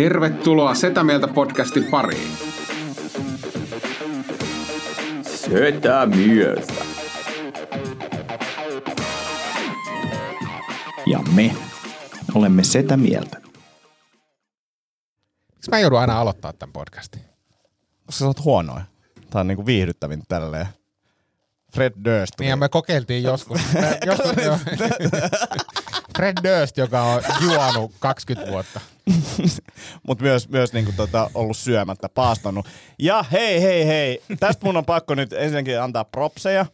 Tervetuloa Setä Mieltä podcastin pariin. Setä mieltä. Ja me olemme sitä mieltä. Miksi mä joudun aina aloittaa tämän podcastin? Koska sä oot huonoja. Tää on niinku viihdyttävin tälleen. Fred Durst. Niin ja me kokeiltiin joskus. Me, joskus jo. Fred Durst, joka on juonut 20 vuotta. Mutta myös, myös niinku tota, ollut syömättä, paastanut. Ja hei, hei, hei. Tästä mun on pakko nyt ensinnäkin antaa propseja.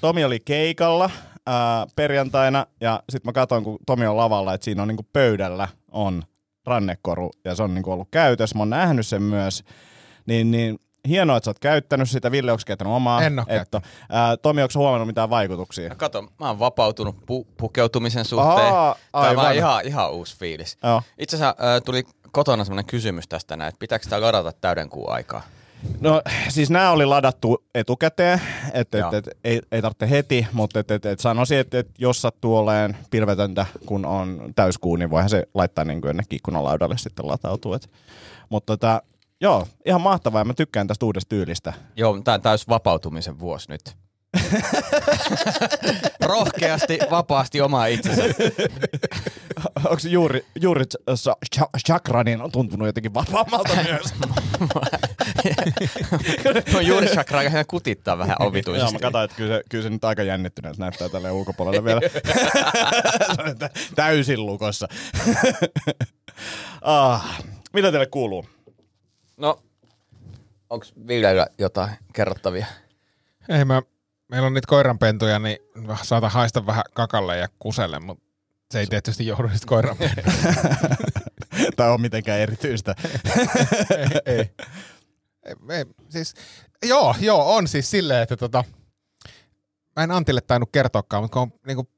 Tomi oli keikalla ää, perjantaina ja sitten mä katsoin, kun Tomi on lavalla, että siinä on niinku pöydällä on rannekoru ja se on niinku ollut käytössä. Mä oon nähnyt sen myös. Niin, niin hienoa, että sä oot käyttänyt sitä. Ville, onko käyttänyt omaa? En oo Että, ää, Tomi, onko huomannut mitään vaikutuksia? Kato, mä oon vapautunut pu- pukeutumisen suhteen. Aa, Tämä on aivan. ihan, ihan uusi fiilis. Joo. Itse asiassa äh, tuli kotona semmoinen kysymys tästä näin, että pitääkö sitä ladata täyden kuun aikaa? No siis nämä oli ladattu etukäteen, että Joo. et, et, ei, ei tarvitse heti, mutta et, et, et sanoisin, että et, jos sattuu olemaan pilvetöntä, kun on täyskuu, niin voihan se laittaa niin jonnekin ikkunalaudalle sitten latautua. Et, mutta tota, joo, ihan mahtavaa ja mä tykkään tästä uudesta tyylistä. Joo, tää on täys vapautumisen vuosi nyt. Rohkeasti, vapaasti omaa itsensä. Onko juuri, juuri chakra, niin on tuntunut jotenkin vapaammalta myös. No juuri chakraa ihan kutittaa vähän Joo, ovituisesti. mä katsoin, että kyllä se, kyllä se nyt aika jännittyneet näyttää tälle ulkopuolelle vielä. Täysin lukossa. ah, mitä teille kuuluu? No, onks Villellä jotain kerrottavia? Ei mä, meillä on niitä koiranpentuja, niin saata haista vähän kakalle ja kuselle, mutta se ei tietysti johdu niistä koiranpentuja. tai on mitenkään erityistä. ei, ei. ei, ei. Siis, joo, joo, on siis silleen, että tota, mä en Antille tainnut kertoakaan, mutta kun on, niin kuin,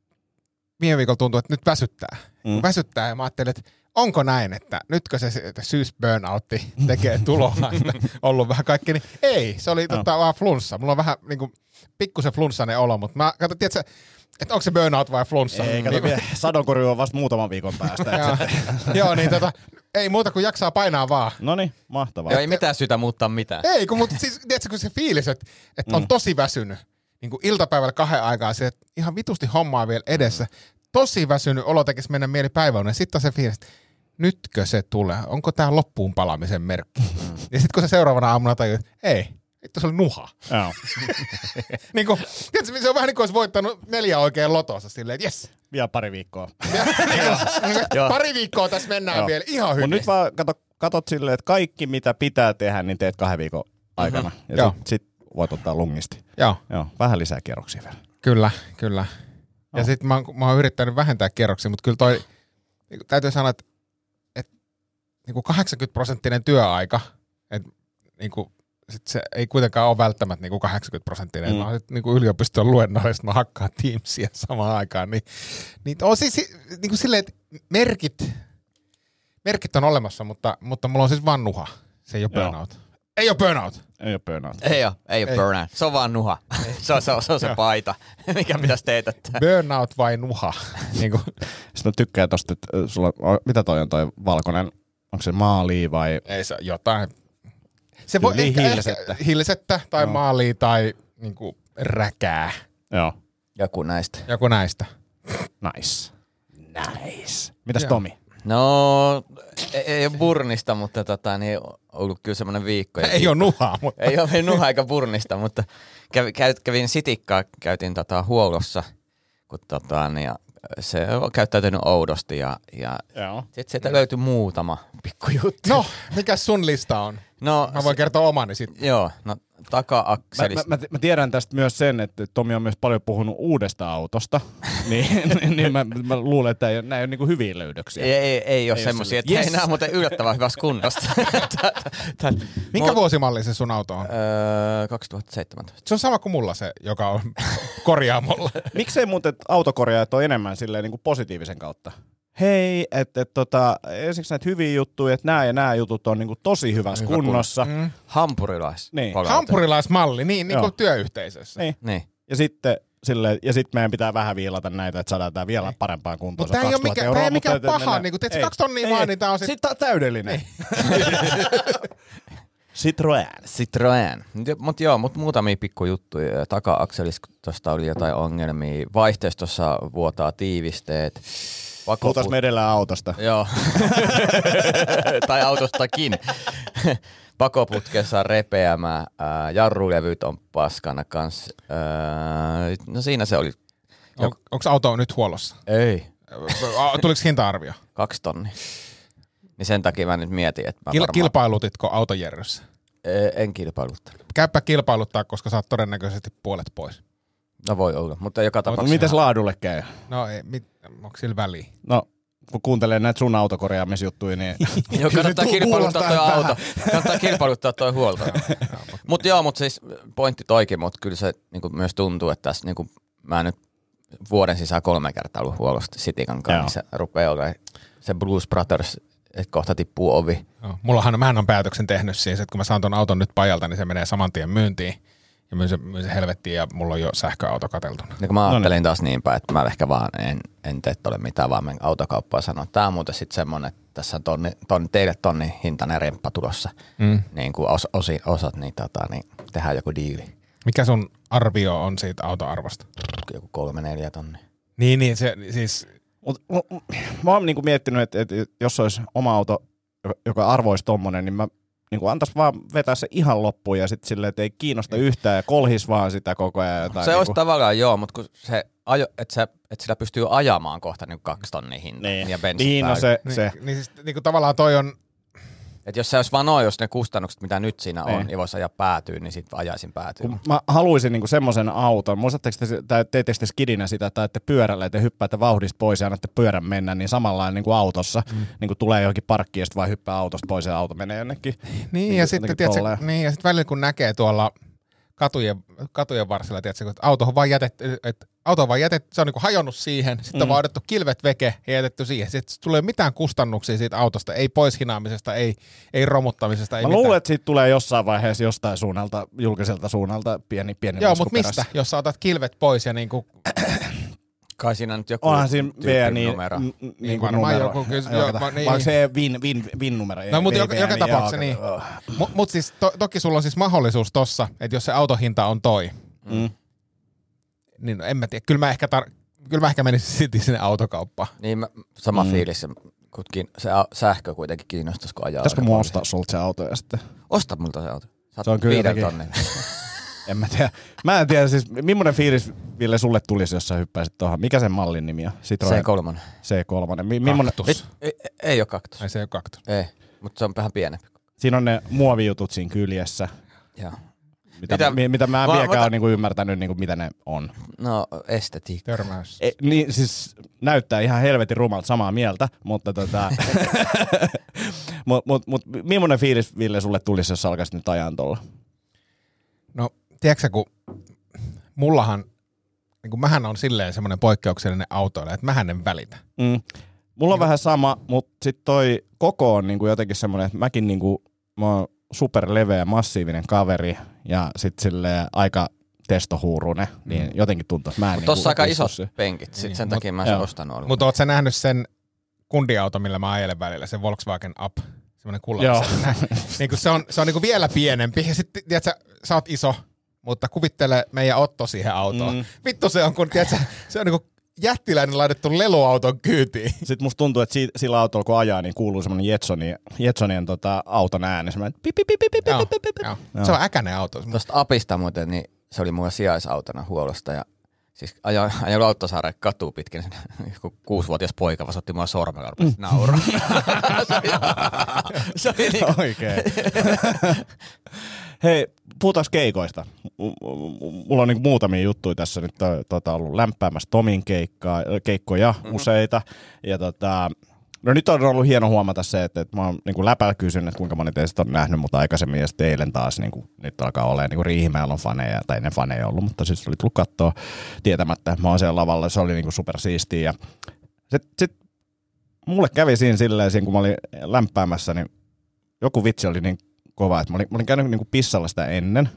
viime viikolla tuntuu, että nyt väsyttää. Mm. Väsyttää ja mä ajattelin, että onko näin, että nytkö se syysburnoutti tekee tuloa, että ollut vähän kaikki, niin ei, se oli tota, vaan flunssa. Mulla on vähän niin kuin, pikkusen flunssainen olo, mutta mä katsoin, tiedätkö, että onko se burnout vai flunssa. Ei, kato, niin, vielä sadonkorjuu on vasta muutaman viikon päästä. joo, joo, niin tota, ei muuta kuin jaksaa painaa vaan. No niin, mahtavaa. Joo, ei mitään syytä muuttaa mitään. Ei, kun, mutta siis, tiedätkö, kun se fiilis, että, että on tosi väsynyt, niin kuin iltapäivällä kahden aikaa, se, että ihan vitusti hommaa vielä edessä, tosi väsynyt olo tekisi mennä mieli päiväunen, sitten on se fiilis, että nytkö se tulee, onko tämä loppuun palaamisen merkki? Ja sitten kun se seuraavana aamuna tajuu, että ei, vittu se oli nuha. Joo. niin kuin, tiedätkö, se on vähän niin kuin olisi voittanut neljä oikein lotossa silleen, että jes. Vielä pari viikkoa. Pari viikkoa tässä mennään Joo. vielä, ihan hyvin. nyt vaan kato, katot silleen, että kaikki mitä pitää tehdä, niin teet kahden viikon aikana. Ja Joo. sit, sit voit ottaa lungisti. Joo. Joo, vähän lisää kierroksia vielä. Kyllä, kyllä. Ja sitten mä, oon- mä oon yrittänyt vähentää kerroksia, mutta kyllä toi, niin kuin täytyy sanoa, että, että niin kuin 80 prosenttinen työaika, että niin kuin, sit se ei kuitenkaan ole välttämättä niin kuin 80 prosenttinen. Mm. Sit niin kuin yliopiston luennoista, mä hakkaan Teamsia samaan aikaan. Niin, niin on siis niin kuin silleen, että merkit, merkit on olemassa, mutta, mutta mulla on siis vaan nuha. Se ei ole Joo. burnout. Ei ole burnout. Ei ole burnout. Ei oo, ei oo Ei. burnout. Se on vaan nuha. se on se, on, se, on se paita, mikä pitäisi teetättää. Burnout vai nuha? niin kuin, Sitten mä tykkään tosta, että sulla, mitä toi on toi valkoinen, onko se maali vai Ei se jotain. Se voi ehkä, hilsettä. Ehkä hilsettä tai Joo. maalia tai niinku räkää. Joo. Joku näistä. Joku näistä. Nice. Nice. Mitäs Joo. Tomi? No, ei, ei ole burnista, mutta tota, niin on ollut kyllä semmoinen viikko. Ei ole nuhaa, mutta Ei ole nuha eikä burnista, mutta kävin, kävin sitikkaa, käytiin tota, huollossa, kun tota, niin, ja se on käyttäytynyt oudosti ja, ja sitten sieltä löytyi muutama pikkujuttu. no, mikä sun lista on? No Mä voin kertoa omani sitten. Joo, no Mä, taka-akselista. mä, mä, mä, tiedän tästä myös sen, että Tomi on myös paljon puhunut uudesta autosta, niin, niin mä, mä luulen, että ei, nämä ei ole niin hyviä löydöksiä. Ei, ei, ei ole Ei semmoisia, että yes. ei nämä muuten yllättävän hyvässä kunnosta. Tän- Minkä Mo- vuosimalli se sun auto on? Öö, 2017. Se on sama kuin mulla se, joka on korjaamolla. Miksei muuten autokorjaajat ole enemmän silleen niin kuin positiivisen kautta? Hei, että et, tota, ensiksi näitä hyviä juttuja, että nämä ja nämä jutut on niin kuin tosi hyvässä Hyvä kunnossa. Hampurilais. Niin. palaute. Hampurilaismalli, niin, niin kuin työyhteisössä. Niin. Niin. Ja sitten Silleen, ja sitten meidän pitää vähän viilata näitä, että saadaan tämä vielä parempaan kuntoon. Mutta tää ei ole 2000 mikään- euroa, ei mikään mutta paha, niinku, tiedätkö, ei, kaksi tonnia vaan, niin tää on sit- Sit tää on täydellinen. Citroën. Citroën. Mutta joo, mut muutamia pikkujuttuja. Taka-akselis tuosta oli jotain ongelmia. Vaihteistossa vuotaa tiivisteet. Puhutaan me edellä autosta. Joo. tai autostakin. Pakoputkessa on repeämä, ää, jarrulevyt on paskana kans. Ää, no siinä se oli. On, onko auto nyt huollossa? Ei, Tuliko hinta-arvio? kaksi tonnia. Niin sen takia mä nyt mietin, että mä Kil- varmaan kilpailutitko autojerryssä? Ee, en kilpailuttanut. Käypä kilpailuttaa, koska saat todennäköisesti puolet pois. No voi olla, mutta joka No, tapauksessa. mites laadulle käy? No, ei, mit, onko sillä väliä? No, kun kuuntelee näitä sun autokorjaamisjuttuja, niin Joo, kannattaa kilpailuttaa toi auto. Kannattaa kilpailuttaa toi huolto. mutta joo, mutta siis pointti toikin, mutta kyllä se niinku myös tuntuu, että tässä niinku, mä nyt vuoden sisään kolme kertaa ollut huollosta Sitikan kanssa, Joo. niin se rupeaa olemaan se Blues Brothers, että kohta tippuu ovi. No, mullahan, mähän on päätöksen tehnyt siis, että kun mä saan ton auton nyt pajalta, niin se menee saman tien myyntiin. Ja myyn se helvettiin ja mulla on jo sähköauto katseltuna. Ja kun mä niin. ajattelin taas niin päin, että mä ehkä vaan en, en tee tolle mitään, vaan menen autokauppaan että tää on muuten sitten semmonen, että tässä on tonni, tonni, teille tonni hintainen remppa tulossa, Mm. niin kuin os, osi, osat, niin, tota, niin tehdään joku diili, Mikä sun arvio on siitä autoarvosta? joku kolme, neljä tonnia. Niin, niin, se siis, Mut, mä oon niinku miettinyt, että, että jos olisi oma auto, joka- joka arvoisi tommonen, niin mä niinku antais vaan vetää se ihan loppuun ja sitten silleen, että ei kiinnosta yhtään ja kolhis vaan sitä koko ajan. Jotain Se niinku. olisi tavallaan joo, mutta kun se ajo, että, se, että sillä pystyy ajamaan kohta niin kaksi tonnia hintaa niin. ja bensit niin, no päälle. se, niin, se. niin, siis niin kuin tavallaan toi on, Et jos se olisi vaan noin, jos ne kustannukset, mitä nyt siinä on, Niin. ja voisi ajaa päätyyn, niin sitten ajaisin päätyyn. Kun mä haluaisin niinku semmoisen auton, muistatteko te, tai teettekö te skidinä sitä, että ajatte pyörällä ja te hyppäätte vauhdista pois ja annatte pyörän mennä, niin samanlainen niin kuin autossa, mm. niin kuin tulee johonkin parkkiin ja sitten vaan hyppää autosta pois ja auto menee jonnekin. niin, Niin, ja jotenkin sitten, tiedätkö, niin, ja sitten välillä kun näkee tuolla katujen, katujen varsilla, tiedätkö, että auto on vaan jätetty, että auto on vaan jätetty, se on niin hajonnut siihen, sitten mm. on vaan otettu kilvet veke ja jätetty siihen. Sitten tulee mitään kustannuksia siitä autosta, ei pois hinaamisesta, ei, ei romuttamisesta, ei Mä mitään. luulen, että siitä tulee jossain vaiheessa jostain suunnalta, julkiselta suunnalta pieni, pieni Joo, mutta mistä? Jos sä otat kilvet pois ja niinku, Kai siinä nyt joku Onhan siinä V niin, numero. n- Niin niin kuin varmaan numero. joku va- niin. Onko se vin, vin, vin numero? No, mutta joka, joka niin, tapauksessa niin. oh. Mutta mut siis to, toki sulla on siis mahdollisuus tossa, että jos se autohinta on toi, Mm. niin no en mä tiedä. Kyllä mä ehkä, tar- kyllä mä ehkä menisin sitten sinne autokauppaan. Niin mä, sama Mm. fiilis, kutkin, se a- sähkö kuitenkin kiinnostaisi, kun ajaa. Pitäisikö paljon. ostaa sulta se auto ja sitten? Osta multa se auto. Saat Se on kyllä viiden jotenkin- tonnin. En mä tiedä. Mä en tiedä siis, millainen fiilis Ville sulle tulisi, jos sä hyppäisit tuohon. Mikä sen mallin nimi on? Citroen C3. C3. Mi- millainen, Kaktus. Ei, ei, ei ole kaktus. Ai se ei ole kaktus. Ei, mutta se on vähän pienempi. siinä on ne muovijutut siinä kyljessä, Joo. mitä, Mitä- mitä, mitä mä en Va- vieläkään ota- ole niinku ymmärtänyt, niinku, mitä ne on. No, estetiikka. Törmäys. E, niin siis näyttää ihan helvetin rumalta samaa mieltä, mutta tota... mut, mut, mut, millainen fiilis Ville sulle tulisi, jos sä alkaisit nyt ajan tuolla? Tiedätkö sä, kun mullahan, niin kuin mähän on silleen semmoinen poikkeuksellinen autoilija, että mähän en välitä. Mm. Mulla on vähän sama, mutta sitten toi koko on niinku jotenkin semmoinen, että mäkin niinku, mä oon superleveä, massiivinen kaveri ja sitten silleen aika testohuurunen, niin jotenkin tuntuu, että mä en Mutta niinku tossa aika isot se. penkit, sit Niin, sen mut- takia mä en ostanut ollut. Mutta oot sä nähnyt sen kundiauto, millä mä ajelen välillä, se Volkswagen Up, semmoinen kulla. Joo. niin kuin se on, se on niin kuin vielä pienempi. Ja sitten, tiedätkö, sä oot iso, mutta kuvittele meidän Otto siihen autoon. Mm. Vittu se on, kun tiedätkö, se on niin kuin jättiläinen laitettu leluauton kyytiin. Sitten musta tuntuu, että siitä, sillä autolla kun ajaa, niin kuuluu semmoinen Jetsoni, Jetsonien tota, auton ääni, semmoinen pip, pip, pip, pip, pip, Joo, pip, pip, pip. joo. Joo. Se on äkäinen auto. Tuosta Apista muuten, niin se oli mulla sijaisautona huollosta ja siis ajoin, ajoin Lauttasaaren katu pitkin, joku kuusivuotias poika vasotti mua sormella, rupesi nauraa. se oli, se oli niin Oikein. Hei, puhutaanko keikoista? Mulla on niinku muutamia juttuja tässä nyt to, tota, ollut lämpäämässä Tomin keikkaa, keikkoja mm-hmm. useita. Ja tota, no nyt on ollut hieno huomata se, että, että mä oon läpällä kysynyt, että kuinka moni teistä on nähnyt mut aikaisemmin. Ja sitten eilen taas niinku, nyt alkaa olemaan niinku Riihimäellä on faneja, tai ne faneja ollut, mutta siis oli tullut katsoa tietämättä, että mä oon siellä lavalla. Se oli niinku supersiistiä. Ja sit, mulle kävi siinä silleen, siinä kun mä olin lämpäämässä, niin joku vitsi oli niin kova, että mä olin, mä olin käynyt niinku pissalla sitä ennen.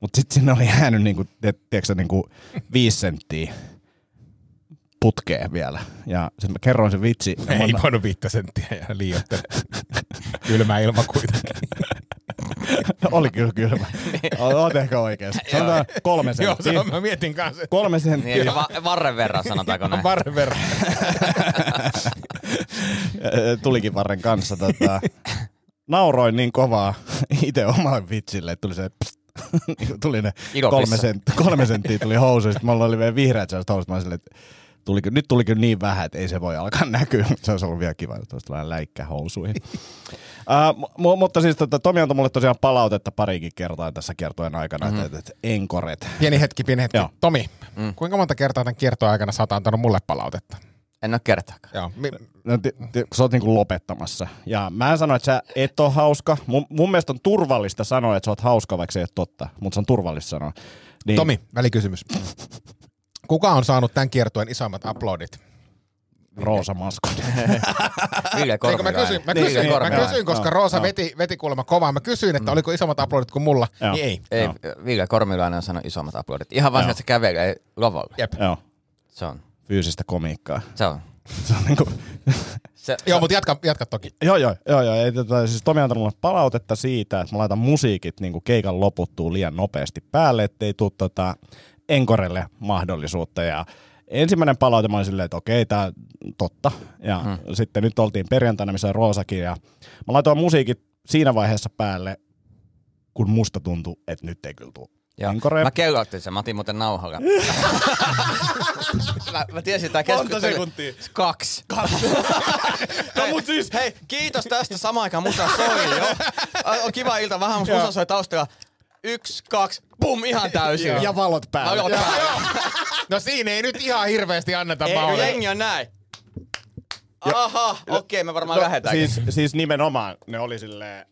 Mutta sitten sinne oli jäänyt niinku, te, tiedätkö, sä, niinku viisi senttiä putkeen vielä. Ja sitten mä kerroin sen vitsi. Ei mä- voinut viittä senttiä ja liioittele. Kylmä ilma kuitenkin. oli kyllä kylmä. Oot ehkä oikeassa. Sanotaan kolme Joo, senttiä. se on, mä mietin kanssa. Kolme Niin, senttiä. eli va- varren verran sanotaanko näin. Varren verran. Tulikin varren kanssa. Tota, nauroin niin kovaa itse omalle vitsille, että tuli se pst, niin tuli ne Ilopissa. kolme, sent, kolme senttiä tuli housu. Sitten mulla oli vielä vihreät sellaiset housut. Mä olin silleen, että tuliko, nyt tuli kyllä niin vähän, että ei se voi alkaa näkyä. Se olisi ollut vielä kiva, että olisi vähän läikkä housuihin. Uh, mu- mutta siis tota, Tomi antoi mulle tosiaan palautetta parikin kertaa tässä kiertojen aikana, mm-hmm. että, että enkoret. Pieni hetki, pieni hetki. Joo. Tomi, kuinka monta kertaa tämän kiertoa aikana sä oot antanut mulle palautetta? En ole kertaakaan. Joo. Mi- No, ti, ti, sä oot niinku lopettamassa. Ja mä en sano, että sä et ole hauska. Mun, mun mielestä on turvallista sanoa, että sä oot hauska, vaikka se ei ole totta. Mutta se on turvallista sanoa. Niin, Tomi, välikysymys. Kuka on saanut tämän kiertueen isoimmat uploadit? Roosa Maskot. Ville mä kysyin, mä kysyin, niin, mä kysyin koska Joo, Roosa joo. veti, veti kuulemma kovaa. Mä kysyin, että oliko isommat uploadit kuin mulla. Joo. Niin ei. Ei, Joo. Ville Kormilainen on sanonut isommat aplodit. Ihan vaan, että se kävelee lavalle. Jep. Joo, Se on. fyysistä komiikkaa. Se on. Se on niinku, Se, Joo, mutta jatka, jatka toki. joo, joo, joo, joo. Ei, tota, siis Tomi on antanut mulle palautetta siitä, että mä laitan musiikit niinku keikan loputtuu liian nopeasti päälle, ettei tule tota, enkorelle mahdollisuutta. Ja ensimmäinen palaute mä olin silleen, että okei, tää totta. Ja hmm. sitten nyt oltiin perjantaina, missä on Roosakin. Ja mä laitoin musiikit siinä vaiheessa päälle, kun musta tuntui, että nyt ei kyllä tule Joo. enkorea. Mä kellotin sen, mä otin muuten nauhalla. mä, mä tiesin, että tämä Monta sekuntia? Kaksi. No mut siis... Hei, kiitos tästä. Samaan aikaan musa soi jo. On kiva ilta, vähän musa soi taustalla. Yksi, kaksi, pum, ihan täysin. Ja valot päälle. No siinä ei nyt ihan hirveästi anneta Ei, jengi on näin. Aha, okei, me varmaan No, lähdetään. siis, siis nimenomaan ne oli silleen...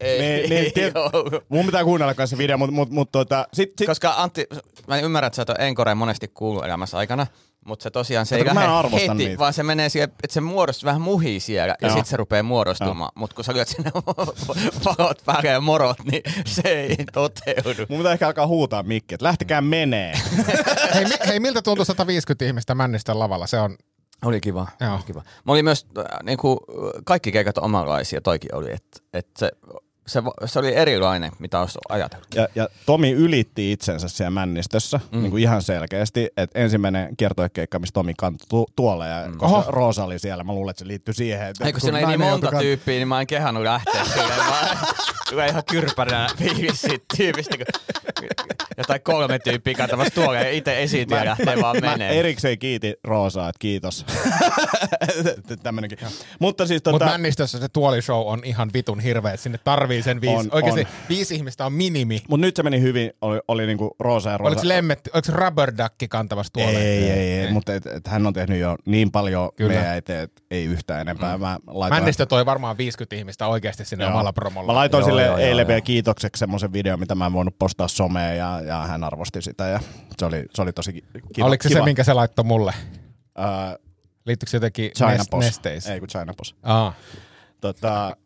ei, Niin, niin, tiet, joo. mun pitää kuunnella kanssa se video, mutta mut, mut, tota, sit, sit, Koska Antti, mä ymmärrän, että sä et ole Enkoreen monesti kuullut elämässä aikana, mutta se tosiaan se Kato, ei lähde heti, niitä. vaan se menee siihen, että se muodostuu vähän muhii siellä ja Joo. sitten se rupeaa muodostumaan. Mutta kun sä lyöt sinne valot päälle ja morot, niin se ei toteudu. mun pitää ehkä alkaa huutaa mikki, että lähtekää menee. hei, mi- hei, miltä tuntui 150 ihmistä Männistön lavalla? Se on, Oli kiva. Joo. Oli kiva. Mä olin myös, äh, niin kuin, kaikki keikat on omanlaisia, toikin oli, että et se, se, se, oli erilainen, mitä olisi ajatellut. Ja, ja Tomi ylitti itsensä siellä männistössä mm. niin kuin ihan selkeästi, että ensimmäinen kiertoekeikka, missä Tomi kantoi tu- tuolle ja mm. koska Oho. Roosa oli siellä, mä luulen, että se liittyi siihen. Että Ei kun kun siinä ei niin monta kant- tyyppiä, niin mä en kehannut lähteä silleen. Mä tulee ihan kyrpäränä fiilis siitä tyypistä, kun jotain kolme tyyppiä kantamassa tuolla ja itse esiintyjä ja lähtee vaan Mä menee. erikseen kiiti Roosaa, että kiitos. Tämmönenkin. Mutta siis tota, Männistössä se tuolishow on ihan vitun hirveä. Sinne tarvii sen viisi. On, Oikeasti on. viisi ihmistä on minimi. mut nyt se meni hyvin, oli, oli niinku Roosa ja Roosa. Oliko lemmetti, oliko se rubber duck kantamassa tuolle? Ei, ei, ei, mutta et, et hän on tehnyt jo niin paljon Kyllä. Meidän eteen, että ei yhtään enempää. Mm. Mä, laitoin, Männistö toi varmaan 50 ihmistä oikeasti sinne Joo. omalla promolla. Mä laitoin Joo, sille joo, eilen joo. vielä kiitokseksi semmoisen videon, mitä mä en voinut postaa someen ja, ja hän arvosti sitä ja se oli, se oli tosi ki- kiva. Oliko se kiva. se, minkä se laittoi mulle? Uh, Liittyykö se jotenkin China nest- Post. nesteisiin? Ei kun China Post. Aa. Tota...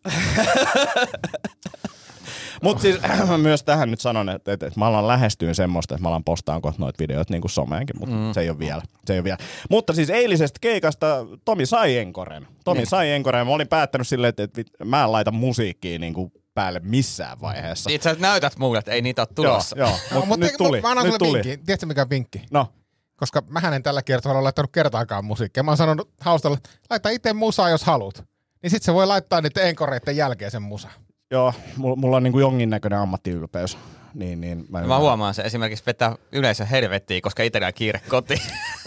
Mutta siis mä myös tähän nyt sanon, että, että, että mä alan lähestyä semmoista, että mä alan postaan kohta noita videoita niin kuin someenkin, mutta mm. se ei ole vielä. Se ei ole vielä. Mutta siis eilisestä keikasta Tomi sai enkoren. Tomi Niin. sai enkoren. Mä olin päättänyt silleen, että, että mä en laita musiikkia niin kuin päälle missään vaiheessa. Itse asiassa näytät mulle, että ei niitä ole tulossa. Joo, joo. No, Mut mutta nyt tuli. Mä annan nyt sulle tuli. vinkki. Tiedätkö mikä on vinkki? No, Koska mä en tällä kertaa ole laittanut kertaakaan musiikkia. Mä oon sanonut haustalle, laita itse musaa, jos haluat. Niin sit se voi laittaa niiden enkoreiden jälkeen sen musa. joo, mulla, mulla on niin kuin jonkinnäköinen ammattiylpeys. Niin, niin mä, Mä huomaan se esimerkiksi vetää yleisö helvettiin, koska itsellä on kiire kotiin.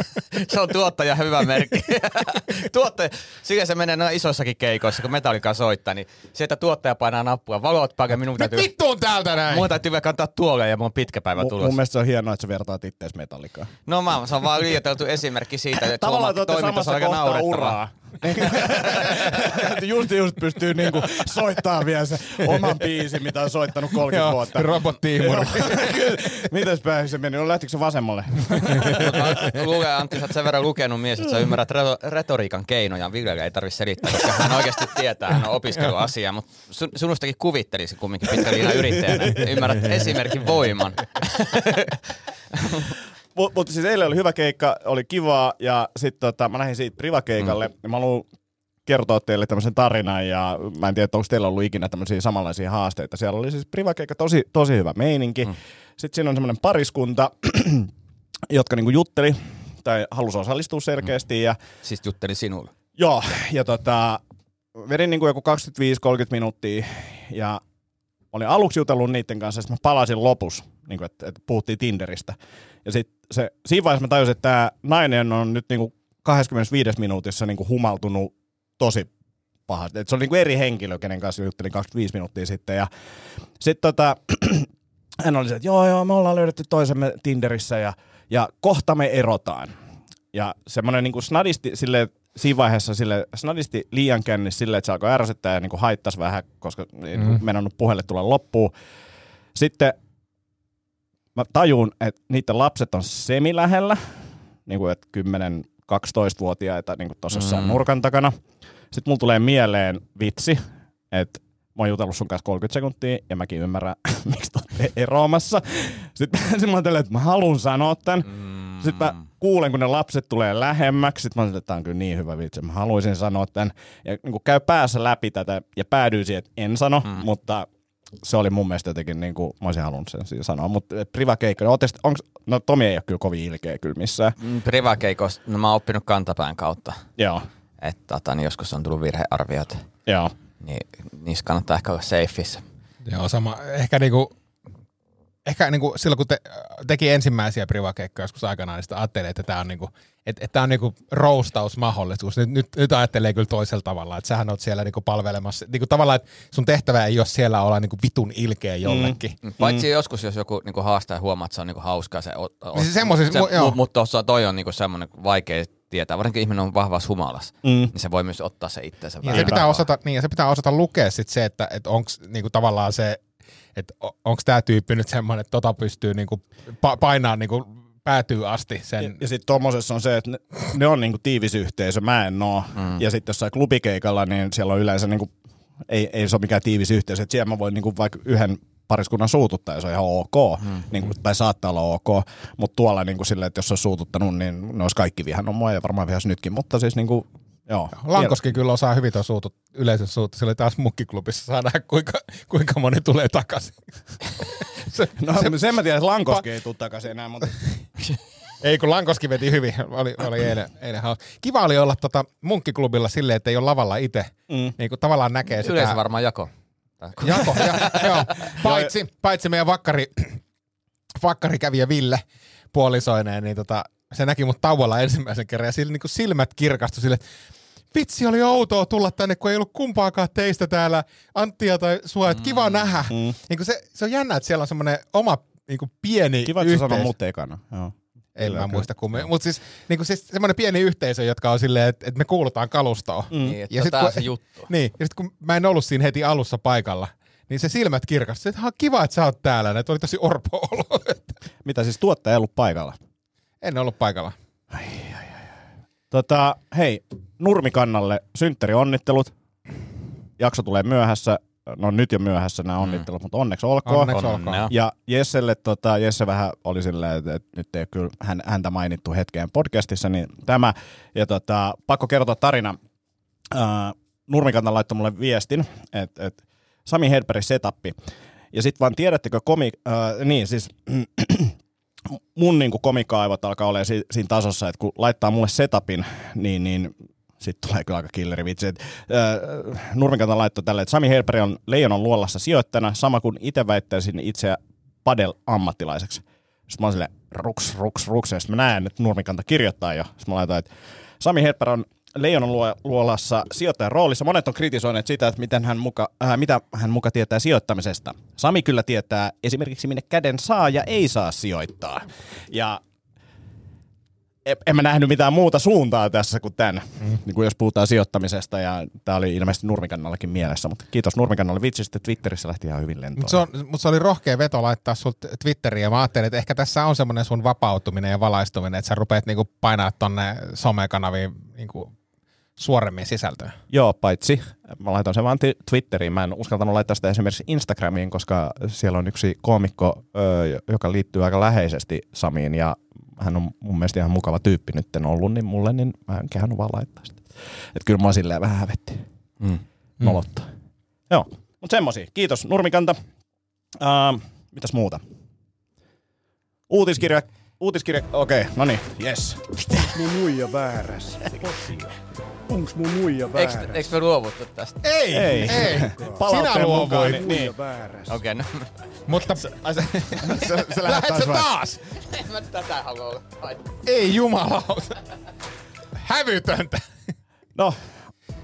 se on tuottaja hyvä merkki. tuottaja, sillä se menee noin isoissakin keikoissa, kun Metallica soittaa, niin se, että tuottaja painaa nappua, valot päälle, minun täytyy, vittuun täältä näin! mun täytyy vielä kantaa tuolle ja mun on pitkä päivä mun, tulossa. mun mielestä se on hienoa, että sä vertaat ittees metallikaan. No mä, se on vaan liioiteltu esimerkki siitä, että Tavallaan te Suomen olette on samassa kohtaa naurettavaa. uraa. Just just pystyy niinku soittaa vielä se oman biisin, mitä on soittanut 30 Joo, vuotta. robottiimuri. Mitäs päin se meni? No lähtikö se vasemmalle? Luulen Antti, sä oot sen verran lukenut mies, että sä ymmärrät reto- retoriikan keinoja. Villelle ei tarvitse selittää, koska hän oikeasti tietää, hän on opiskellut asiaa, mutta sun, sunustakin kuvittelisi kumminkin pitkällinä yrittäjänä. että Ymmärrät esimerkin voiman. Mutta mut siis eilen oli hyvä keikka, oli kivaa ja sitten tota, mä lähdin siitä privakeikalle mm. ja mä haluan kertoa teille tämmöisen tarinan ja mä en tiedä, onko teillä ollut ikinä tämmöisiä samanlaisia haasteita. Siellä oli siis privakeikka tosi, tosi hyvä meininki. Mm. Sitten siinä on semmoinen pariskunta, jotka niinku jutteli tai halusi osallistua selkeästi ja Siis jutteli sinulle. Joo, ja tota, vedin niin kuin joku 25-30 minuuttia ja olin aluksi jutellut niiden kanssa, sitten mä palasin lopussa, niin kuin, että, että puhuttiin Tinderistä. Ja sit se, siinä vaiheessa mä tajusin, että tämä nainen on nyt niin kuin 25 minuutissa niin kuin humaltunut tosi pahasti. Et se oli niin kuin eri henkilö, kenen kanssa juttelin 25 minuuttia sitten. Ja sitten tota, hän oli se, että joo, joo, me ollaan löydetty toisemme Tinderissä ja, ja kohta me erotaan. Ja semmoinen niin snadisti sille siinä vaiheessa sille snadisti liian kännis sille, että se alkoi ärsyttää ja niin kuin haittasi vähän, koska ei mm. mennyt puhelle tulla loppuun. Sitten mä tajun, että niiden lapset on semilähellä, niin kuin että 10-12-vuotiaita niin kuin tuossa mm. nurkan takana. Sitten mulla tulee mieleen vitsi, että mä oon jutellut sun kanssa 30 sekuntia ja mäkin ymmärrän, miksi te olette eroamassa. Sitten, sitten mä ajattelen, että mä haluan sanoa tämän. Mm. Sitten mä kuulen, kun ne lapset tulee lähemmäksi. Sitten mä ajattelen, että tämä on kyllä niin hyvä vitsi. Mä haluaisin sanoa tämän. Ja niin käy päässä läpi tätä ja päädyin siihen, että en sano, mm. mutta se oli mun mielestä jotenkin, niin kuin, mä olisin halunnut sen siinä sanoa. Mutta privakeikka, no, ootte, onks, no Tomi ei ole kyllä kovin ilkeä kyllä missään. Mm, Privakeikosta, no mä oon oppinut kantapään kautta. Joo, Että tota, niin joskus on tullut virhearviot, joo. niin niissä kannattaa ehkä olla safeissa. Joo, sama. Ehkä niinku, ehkä niinku silloin kun te, teki ensimmäisiä privakeikkoja joskus aikanaan, niin sitä ajattelin, että tämä on niinku, että, että tää on niinku roustausmahdollisuus. Nyt, nyt, nyt ajattelee kyllä toisella tavalla, että sähän oot siellä niinku palvelemassa. Niinku tavallaan, että sun tehtävä ei ole siellä olla niinku vitun ilkeä jollekin. Mm. Paitsi mm. joskus, jos joku niinku haastaa ja huomaa, että se on niinku hauskaa. Se, o, o, Siis semmoisissa- se, mu- joo. Mutta mut tuossa toi on niinku semmoinen vaikea tietää. Varsinkin ihminen on vahvassa humalassa, Mm. niin se voi myös ottaa se itseensä Ja vähän. se pitää osata, niin, ja se pitää osata lukea sit se, että, että onko niinku tavallaan se, että onko tämä tyyppi nyt semmoinen, että tota pystyy niinku pa- painaa niinku päätyy asti sen. Ja, ja sitten tuommoisessa on se, että ne, ne on niinku tiivis yhteisö, mä en oo. Mm. Ja sitten jossain klubikeikalla, niin siellä on yleensä niinku, ei, ei se ole mikään tiivis yhteisö. Et siellä mä voin niinku vaikka yhden pariskunnan suututtaa, ja se on ihan ok, mm. niin kuin, tai saattaa olla ok, mutta tuolla niin kuin sille, että jos olisi suututtanut, niin ne olisi kaikki vihannut mua ja varmaan vihas nytkin, mutta siis niin kuin, joo. Lankoski kyllä osaa hyvin tuon suutut, yleisön suutut. Se oli taas mukkiklubissa, saa nähdä kuinka, kuinka moni tulee takaisin. se, No se, sen mä tiedän, että Lankoski ei tule takaisin enää, mutta Ei, kun Lankoski veti hyvin. Oli, oli eilen, eilen hauska. Kiva oli olla tota munkkiklubilla silleen, että ei ole lavalla itse. Mm. Niin kuin tavallaan näkee sitä. Yleensä varmaan jako. Jako, ja, joo. Paitsi, paitsi meidän vakkari, vakkari kävi ja Ville puolisoineen, niin tota, se näki mut tauolla ensimmäisen kerran ja sillä niin kuin silmät kirkastui sille, että vitsi oli outoa tulla tänne, kun ei ollut kumpaakaan teistä täällä, Anttia tai sua, että kiva nähdä. Mm. Niin se, se on jännä, että siellä on semmoinen oma niin kuin pieni kiva, että sä mut ekana. Joo. En mä muista kummin. Mutta siis, niin siis semmoinen pieni yhteisö, jotka on silleen, että, että me kuulutaan kalustoon. Mm. Niin, että Ja sit tää kun- se juttu. Niin, ja sitten kun mä en ollut siinä heti alussa paikalla, niin se silmät kirkasti, että "Ha, kiva, että sä oot täällä. Että oli tosi orpo olo. Mitä siis tuottaja ei ollut paikalla? en ollut paikalla. Tota, hei, Nurmikannalle synttärionnittelut. Jakso tulee myöhässä. No nyt jo myöhässä nämä onnittelut, mutta onneksi olkoon. Onneksi olkoon. Ja Jesselle, tota, Jesse vähän oli silleen, että, että nyt ei ole kyllä hän, häntä mainittu hetkeen podcastissa, niin tämä. Ja tota, pakko kertoa tarina. Ää, Nurmikantan laittoi mulle viestin, että, että Sami Hedbergin setappi. Ja sitten vaan tiedättekö komi... Ää, niin siis mun niin komikaivot alkaa olla si- siinä tasossa, että kun laittaa mulle setupin, niin, niin sitten tulee kyllä aika killeri vitsi. Äh, Nurmikanta laittoi tälle, että Sami Herperi on Leijonan luolassa sijoittajana, sama kuin itse väittäisin itseä padel-ammattilaiseksi. Sitten mä oon silleen, ruks, ruks, ruks, ja sitten mä näen, että Nurmikanta kirjoittaa jo. Sitten mä laitan, että Sami Herper on Leijonan luo- luolassa sijoittajan roolissa. Monet on kritisoineet sitä, että miten hän muka, äh, mitä hän muka tietää sijoittamisesta. Sami kyllä tietää esimerkiksi, minne käden saa ja ei saa sijoittaa. Ja en, en mä nähnyt mitään muuta suuntaa tässä kuin tämän, mm. niin kuin jos puhutaan sijoittamisesta, ja tämä oli ilmeisesti Nurmikannallakin mielessä, mutta kiitos Nurmikannalle vitsistä, Twitterissä lähti ihan hyvin lentoon. Mutta se, on, mut se oli rohkea veto laittaa sul Twitteriin ja mä ajattelin, että ehkä tässä on semmoinen sun vapautuminen ja valaistuminen, että sä rupeat niinku painaa tonne somekanaviin niinku suoremmin sisältöä. Joo, paitsi mä laitan sen vaan Twitteriin. Mä en uskaltanut laittaa sitä esimerkiksi Instagramiin, koska siellä on yksi koomikko, joka liittyy aika läheisesti Samiin ja hän on mun mielestä ihan mukava tyyppi nyt ollut, niin mulle niin mä en kehannut vaan laittaa sitä. Että kyllä mä silleen vähän hävetti Mm. nolottaa. Joo, mutta semmosia. Kiitos Nurmikanta. Uh, mitäs muuta? Uutiskirja, uutiskirja, okei, okay, no niin, yes. mun muija väärässä? Onks mun muija Eikö, väärässä? eikö me luovuttu tästä? Ei, Ei. ei. Palautteen Sinä luovuit. mukaan, niin, niin. Väärässä. Okei, okay, no. Mutta se, se lähdet lähet taas sä taas? En mä tätä halua laittaa. Ei jumalauta. Hävytöntä. No,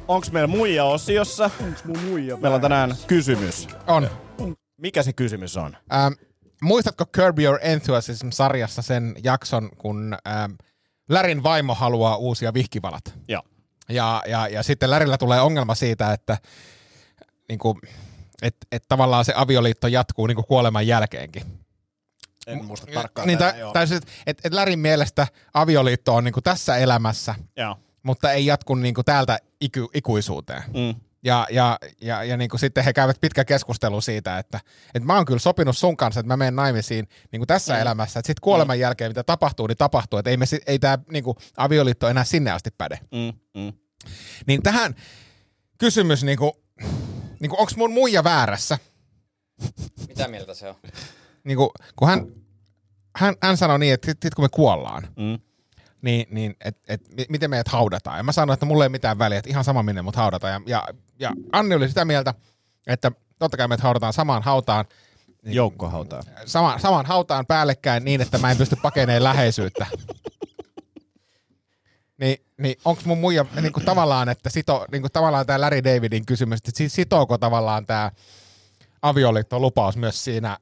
onks meillä muija osiossa? Onks mun muija Meillä on tänään kysymys. On. Mikä se kysymys on? Ähm, muistatko Curb Your Enthusiasm-sarjassa sen jakson, kun ähm, Lärin vaimo haluaa uusia vihkivalat? Joo. Ja, ja, ja sitten Lärillä tulee ongelma siitä, että niin kuin, et, et tavallaan se avioliitto jatkuu niin kuin kuoleman jälkeenkin. En muista tarkkaan. Niin, tätä, joo. tai siis, et, et Lärin mielestä avioliitto on niin kuin tässä elämässä, Joo. mutta ei jatku niin kuin täältä iku, ikuisuuteen. Mm. Ja, ja, ja, ja niin kuin sitten he käyvät pitkä keskustelu siitä, että, että mä oon kyllä sopinut sun kanssa, että mä menen naimisiin niin kuin tässä mm. elämässä, että sitten kuoleman jälkeen mitä tapahtuu, niin tapahtuu, että ei, me, si- ei tämä niin kuin avioliitto enää sinne asti päde. Mm. Mm. Niin tähän kysymys, niin kuin, niin kuin, onko mun muija väärässä? Mitä mieltä se on? Niin kuin, kun hän, hän, hän sanoi niin, että sitten kun me kuollaan, Mm. Niin, niin et, et, mi- miten meidät haudataan. Ja mä sanoin, että mulla ei mitään väliä, että ihan sama minne mut haudataan. Ja, ja, ja Anni oli sitä mieltä, että totta kai meidät haudataan samaan hautaan, Joukkohautaa. sama, samaan hautaan päällekkäin niin, että mä en pysty pakeneen läheisyyttä. Niin, niin onko mun muija niin kuin tavallaan, että sito, niin kuin tavallaan tämä Larry Davidin kysymys, että si- sitooko tavallaan tämä avioliittolupaus myös siinä,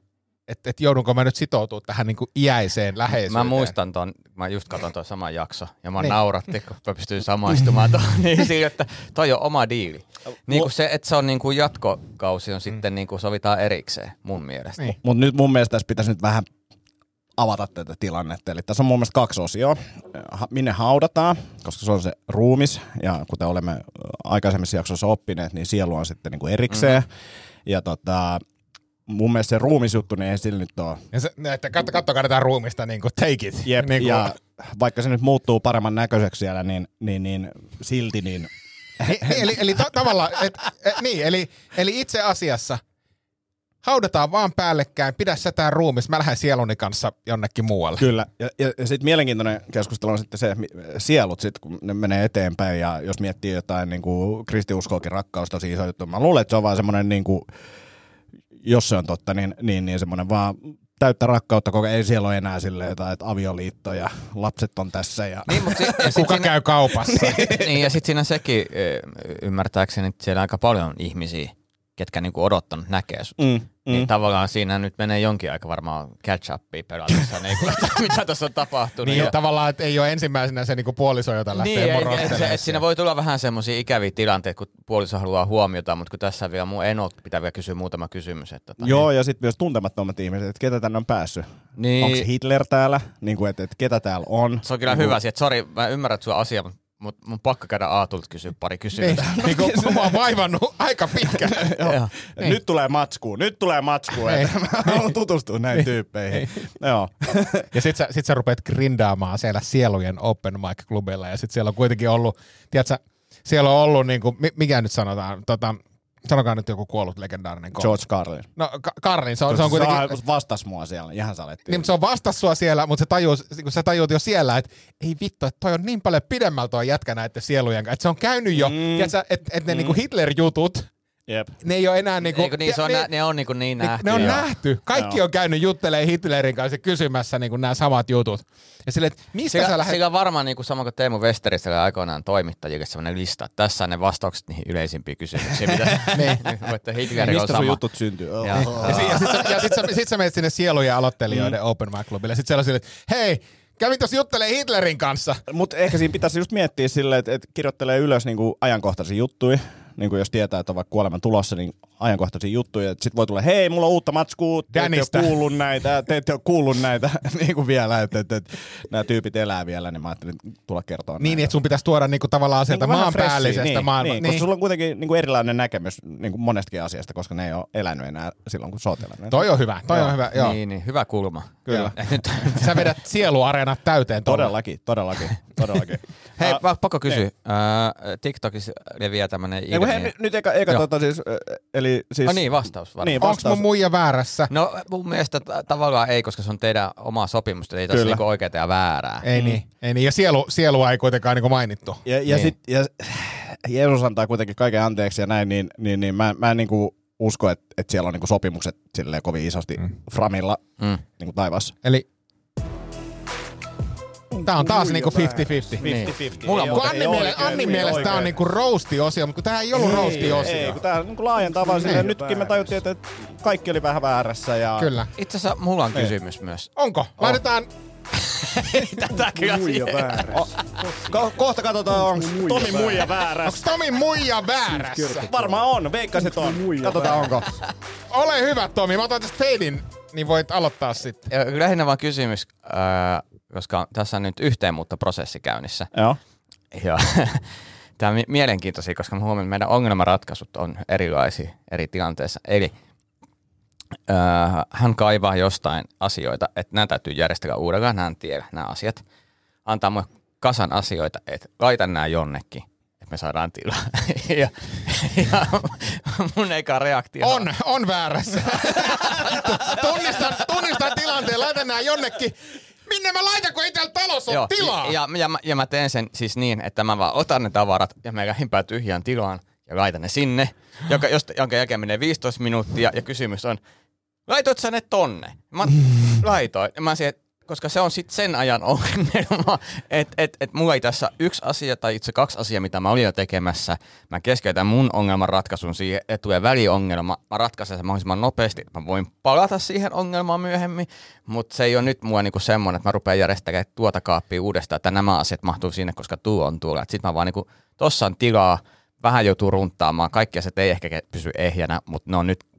että, että joudunko mä nyt sitoutua tähän niin kuin iäiseen läheisyyteen? Mä muistan ton, mä just katon tuon saman jakso, ja mä Niin. nauratti, kun mä pystyin samaistumaan tuohon, niin siinä, että toi on oma diili. Niin kuin se, että se on niin kuin jatkokausi on sitten niin kuin sovitaan erikseen, mun mielestä. Niin. Mutta nyt mun mielestä tässä pitäisi nyt vähän avata tätä tilannetta. Eli tässä on mun mielestä kaksi osioa. Minne haudataan, koska se on se ruumis, ja kuten olemme aikaisemmissa jaksoissa oppineet, niin sielu on sitten niinku erikseen. Mm. Ja tota, mun mielestä se ruumisjuttu, niin ei sillä nyt ole. Ja se, että katso, katsokaa tätä ruumista, niin kuin take it. Jep, niin kuin, ja vaikka se nyt muuttuu paremman näköiseksi siellä, niin, niin, niin silti niin Niin, eli, eli ta- tavallaan, et, et, niin, eli, eli itse asiassa haudataan vaan päällekkäin, pidä sä tää ruumis, mä lähden sieluni kanssa jonnekin muualle. Kyllä, ja, ja, ja sitten mielenkiintoinen keskustelu on sitten se, sielut sit, kun ne menee eteenpäin, ja jos miettii jotain niin kuin kristiuskoakin rakkaus, tosi iso juttu. Mä luulen, että se on vaan semmoinen, niin kuin, jos se on totta, niin, niin, niin semmoinen vaan täyttä rakkautta, koko ei siellä ole enää silleen jotain, että avioliitto ja lapset on tässä. Ja... Niin, mutta si- ja Kuka siinä, käy kaupassa? niin, ja sitten siinä sekin ö, ymmärtääkseni, että siellä aika paljon on ihmisiä, ketkä niinku odottanut näkee sut. Mm, Mm. mm. Niin tavallaan siinä nyt menee jonkin aika varmaan catch-upia pelatessa, niin kuin, että mitä tässä on tapahtunut. niin ja, tavallaan, että ei ole ensimmäisenä se niinku puoliso, jota lähtee niin, niin, et, et, se, et siinä voi tulla vähän semmoisia ikäviä tilanteita, kun puoliso haluaa huomiota, mutta kun tässä vielä mun eno pitää vielä kysyä muutama kysymys. Että, tota, Joo, ja sitten myös tuntemattomat ihmiset, että ketä tänne on päässyt. Niin. Onko Hitler täällä, niin kuin, että, että ketä täällä on. Se on kyllä hyvä asia, että sori, mä ymmärrän sun asia, mutta mut mun pakko käydä Aatulta kysyä pari niin, kysymystä. niin kuin mä oon vaivannut aika pitkään. Joo. Niin. Nyt tulee matskuu, nyt tulee matskuu, että mä haluan tutustua näihin tyyppeihin. Joo. Ja sit sä, sit sä rupeat grindaamaan siellä sielujen open mic-klubilla ja sit siellä on kuitenkin ollut, tiedätkö, siellä on ollut niinku, mi- mikä nyt sanotaan, tota, sanokaa nyt joku kuollut legendaarinen koomikko. George Carlin. No Ka- Karlin, se on, se on kuitenkin... Se vastas mua siellä, ihan salettiin. Niin, se on vastas sua siellä, mutta se tajuu, kun sä tajuut jo siellä, että ei vittu, että toi on niin paljon pidemmältä toi jätkä näiden sielujen kanssa, että se on käynyt jo, mm. että et ne mm. niinku Hitler-jutut, Jep. ne ei ole enää niinku... Eikö niin, se on, ne, nä, ne on niin, kuin niin ne, nähty. ne on joo. nähty. Kaikki Joo. on käynyt juttelemaan Hitlerin kanssa kysymässä niinku nämä samat jutut. Ja sille, että mistä sä Sillä, lähdet... sillä on varmaan niin kuin sama kuin Teemu Westerissä oli aikoinaan toimittajille sellainen lista, että tässä on ne vastaukset niihin yleisimpiin kysymyksiin, mitä Niin. voitte Hitleri on Mistä sun sama. jutut syntyy? Oh. Ja- Ja, si- ja sit, sä, ja sit, sä, sit sä menet sinne sielujen aloittelijoiden mm. open mic clubille. Ja sit siellä on että hei, kävin tuossa juttelee Hitlerin kanssa. Mutta ehkä siinä pitäisi just miettiä silleen, että, että kirjoittelee ylös niinku ajankohtaisia juttuja. Niin kuin jos tietää, että on vaikka kuolema tulossa, niin ajankohtaisia juttuja. Sitten voi tulla, hei, mulla on uutta matskua, te ette ole kuullut näitä, te ette ole kuullut näitä niin kuin vielä, että, että, että nämä tyypit elää vielä, niin mä ajattelin tulla kertoa Niin, näitä. että sun pitäisi tuoda niinku tavallaan sieltä vähän maanpäällisestä niin, maailman. Niin, koska sulla on kuitenkin niin kuin erilainen näkemys niin kuin monestakin asiasta, koska ne ei ole elänyt enää silloin, kun sä oot elänyt. Toi on hyvä, toi on hyvä, joo. Niin, niin, hyvä kulma. Kyllä. Sä vedät sieluareenat täyteen tuolla. Todellakin, todellakin, todellakin. hei, pa- pakko kysyä. Äh, TikTokissa leviää tämmönen Ei, kun hei, ilmiö. nyt, eka, eka Joo. tota siis, eli siis... Oh niin, vastaus varmaan. Niin, Onks vastaus. mun muija väärässä? No mun mielestä t- tavallaan ei, koska se on teidän oma sopimus, ei tässä niinku oikeaa ja väärää. Ei niin, ei niin. Ja sielu, sielua ei kuitenkaan niinku mainittu. Ja, ja, Niin. sit, ja Jeesus antaa kuitenkin kaiken anteeksi ja näin, niin, niin, niin mä, mä en niinku usko, että, että siellä on niinku sopimukset silleen kovin isosti mm. framilla Mm. niinku taivaassa. Eli tää on taas niinku 50-50. Niin. 50-50. Mulla on Ei Kun Annin, miele- Annin mielestä tää on niinku roasti-osio, mutta kun tää ei ollut Ei, roasti-osio. kun tää niinku laajentaa vaan silleen, nytkin me tajuttiin, että kaikki oli vähän väärässä. Ja... Kyllä. Itse asiassa mulla on Niin. kysymys myös. Onko? Laitetaan... Tätä kyllä Muija väärässä. Ko- kohta katsotaan, onko muija Tomi väärässä? muija Onko väärässä. Tomi muija väärässä? Varmaan on, veikkasit on. Katsotaan onko. Ole hyvä Tomi, mä otan tästä feidin, niin voit aloittaa sitten. Ja lähinnä vaan kysymys, äh, koska tässä on nyt yhteenmuuttoprosessi käynnissä. Joo. Ja tämä on mi- mielenkiintoisia, koska mä huomaan, että meidän ongelmanratkaisut on erilaisia eri tilanteissa. Eli äh, hän kaivaa jostain asioita, että nämä täytyy järjestellä uudelleen, hän tiedä nämä asiat. Antaa mulle kasan asioita, että laita nämä jonnekin, että me saadaan tilaa. ja, ja mun eka reaktio On, on väärässä. tunnistan, tunnistan tilanteen, laitan nää jonnekin. Minne mä laitan, kun ei täällä talossa ole tilaa? Ja, ja, ja, mä, ja mä teen sen siis niin, että mä vaan otan ne tavarat ja mä lähimpään tyhjään tilaan ja laitan ne sinne, joka, josta, jonka jälkeen menee 15 minuuttia ja kysymys on, laitoit sä ne tonne? Mä laitoin. Ja mä siihen, koska se on sitten sen ajan ongelma, että et, et mulla ei tässä yksi asia tai itse kaksi asiaa, mitä mä olin jo tekemässä. Mä keskeytän mun ongelman ratkaisun siihen, että tulee väliongelma. Mä ratkaisen sen mahdollisimman nopeasti. Mä voin palata siihen ongelmaan myöhemmin, mutta se ei ole nyt mua niinku semmoinen, että mä rupean järjestämään tuota kaappia uudestaan, että nämä asiat mahtuu sinne, koska tuo on tuolla. Sitten mä vaan niinku, tossa on tilaa, vähän joutuu runttaamaan. Kaikki asiat ei ehkä pysy ehjänä, mutta ne on nyt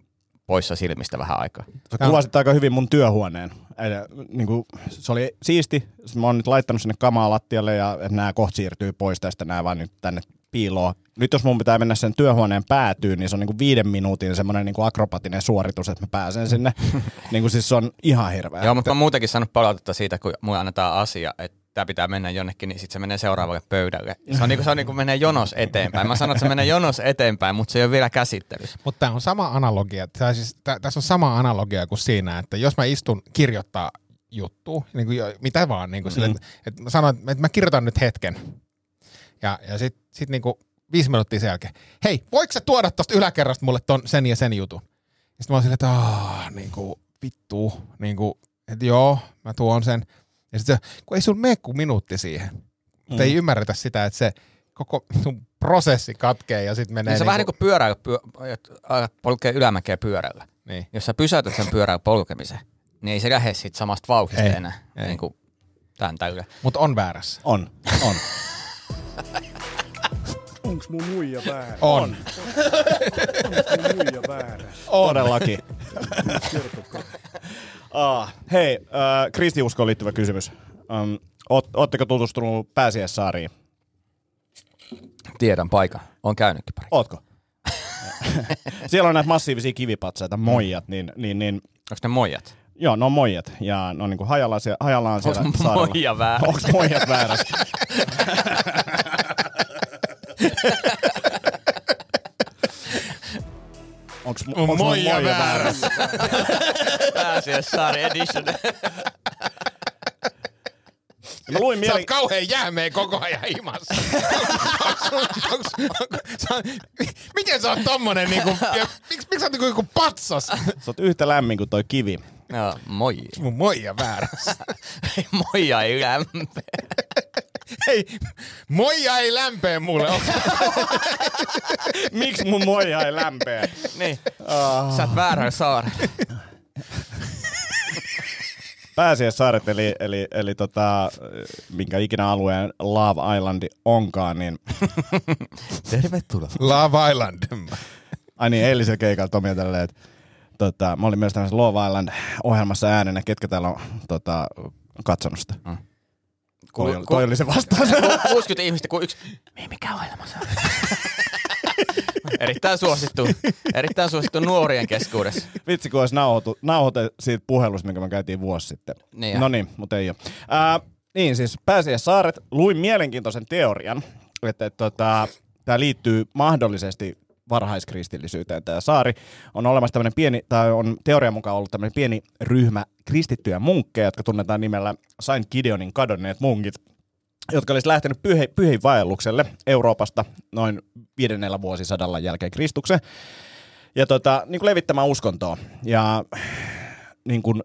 poissa silmistä vähän aikaa. Sä kuvasit aika hyvin mun työhuoneen. Eli, niin kuin, se oli siisti. Mä oon nyt laittanut sinne kamaa lattialle ja nämä kohta siirtyy pois tästä nämä vaan nyt tänne piiloon. Nyt jos mun pitää mennä sen työhuoneen päätyyn, niin se on niin kuin viiden minuutin semmoinen niin kuin akrobatinen suoritus, että mä pääsen sinne. niin kuin siis se on ihan hirveä. Joo, mutta mä oon muutenkin saanut palautetta siitä, kun mulle annetaan asia, että tämä pitää mennä jonnekin, niin sitten se menee seuraavalle pöydälle. Se on niin kuin, se on niin kuin menee jonos eteenpäin. Mä sanon, että se menee jonos eteenpäin, mutta se ei ole vielä käsittelyssä. Mutta tämä on sama analogia. Tää siis, tää, tässä on sama analogia kuin siinä, että jos mä istun kirjoittaa juttu, niin kuin jo, mitä vaan, niin kuin mm. sille, että, että mä sanon, että mä kirjoitan nyt hetken. Ja, ja sitten sit niin kuin viisi minuuttia sen jälkeen, hei, voiko sä tuoda tuosta yläkerrasta mulle ton, sen ja sen jutun? Ja sitten mä oon silleen, että aah, niin kuin, vittu, niin kuin, että joo, mä tuon sen. Ja sitten kun ei sulla mene kuin minuutti siihen. Mutta ei ymmärretä sitä, että se koko sun prosessi katkee ja sitten menee Niin se niin vähän niin kuin pyöräillä, pyö, alat polkea ylämäkeä pyörällä. niin. Jos sä pysäytät sen pyörällä polkemisen, niin ei se lähde siitä samasta vauhdista Ei, enää. ei. Niin kuin tämän tällä. Mutta on väärässä. On, on. Onks mun muija väärä? On. Onks mun muija väärä? Todellakin. Ah, hei, äh, kristiuskoon liittyvä kysymys. Um, oot, ootteko tutustunut pääsiäissaariin? Tiedän paikan. On käynytkin pari. Ootko? Siellä on näitä massiivisia kivipatsaita, moijat, niin, niin, niin Onko ne mojat? joo, ne on moijat. Ja ne on niinku hajallaan siellä, hajallaan siellä Onko saarella. moja väärässä? Onko moijat väärässä? Onks, mu- onks mun moija väärässä? Pääsiäissaari edition. Mä luin Sä mielen... oot kauhean jäämeen koko ajan himassa. Onks sun- onks- onks- sä oot- Miten sä oot tommonen niinku, miksi miksi sä oot niinku joku patsas? Sä oot yhtä lämmin kuin toi kivi. no, moi. Mun moija väärässä. Moja ei lämpö. Hei, moija ei lämpee mulle. Miksi mun moija ei lämpeä? Niin. Sä oot väärällä saarella. Pääsiäissaaret, eli, eli, eli tota, minkä ikinä alueen Love Islandi onkaan, niin Tervetuloa. Love Island. Ai niin, eilisellä keikalla Tomi on tälleen, että tota, mä olin myös tämmöisessä Love Island-ohjelmassa äänenä, ketkä täällä on tota, katsonut sitä. Mm. Toi, oli- toi oli se vastaus. 60 ihmistä kuin yksi. Ei mikä ohjelma se on. erittäin suosittu. Erittäin suosittu nuorien keskuudessa. Vitsi, kun olisi nauhoitu, nauhoite siitä puhelusta, minkä me käytiin vuosi sitten. Niin no niin, mutta ei ole. Ää, niin siis Pääsiäissaaret, luin mielenkiintoisen teorian, että, että tota, tämä liittyy mahdollisesti varhaiskristillisyyteen tämä saari. On olemassa tämmöinen pieni, tai on teorian mukaan ollut tämmöinen pieni ryhmä kristittyjä munkkeja, jotka tunnetaan nimellä Saint Gideonin kadonneet munkit, jotka olisi lähtenyt pyhe, pyhin vaellukselle Euroopasta noin viidennellä vuosisadalla jälkeen Kristuksen. Ja tota, niin kuin levittämään uskontoa. Ja niin kuin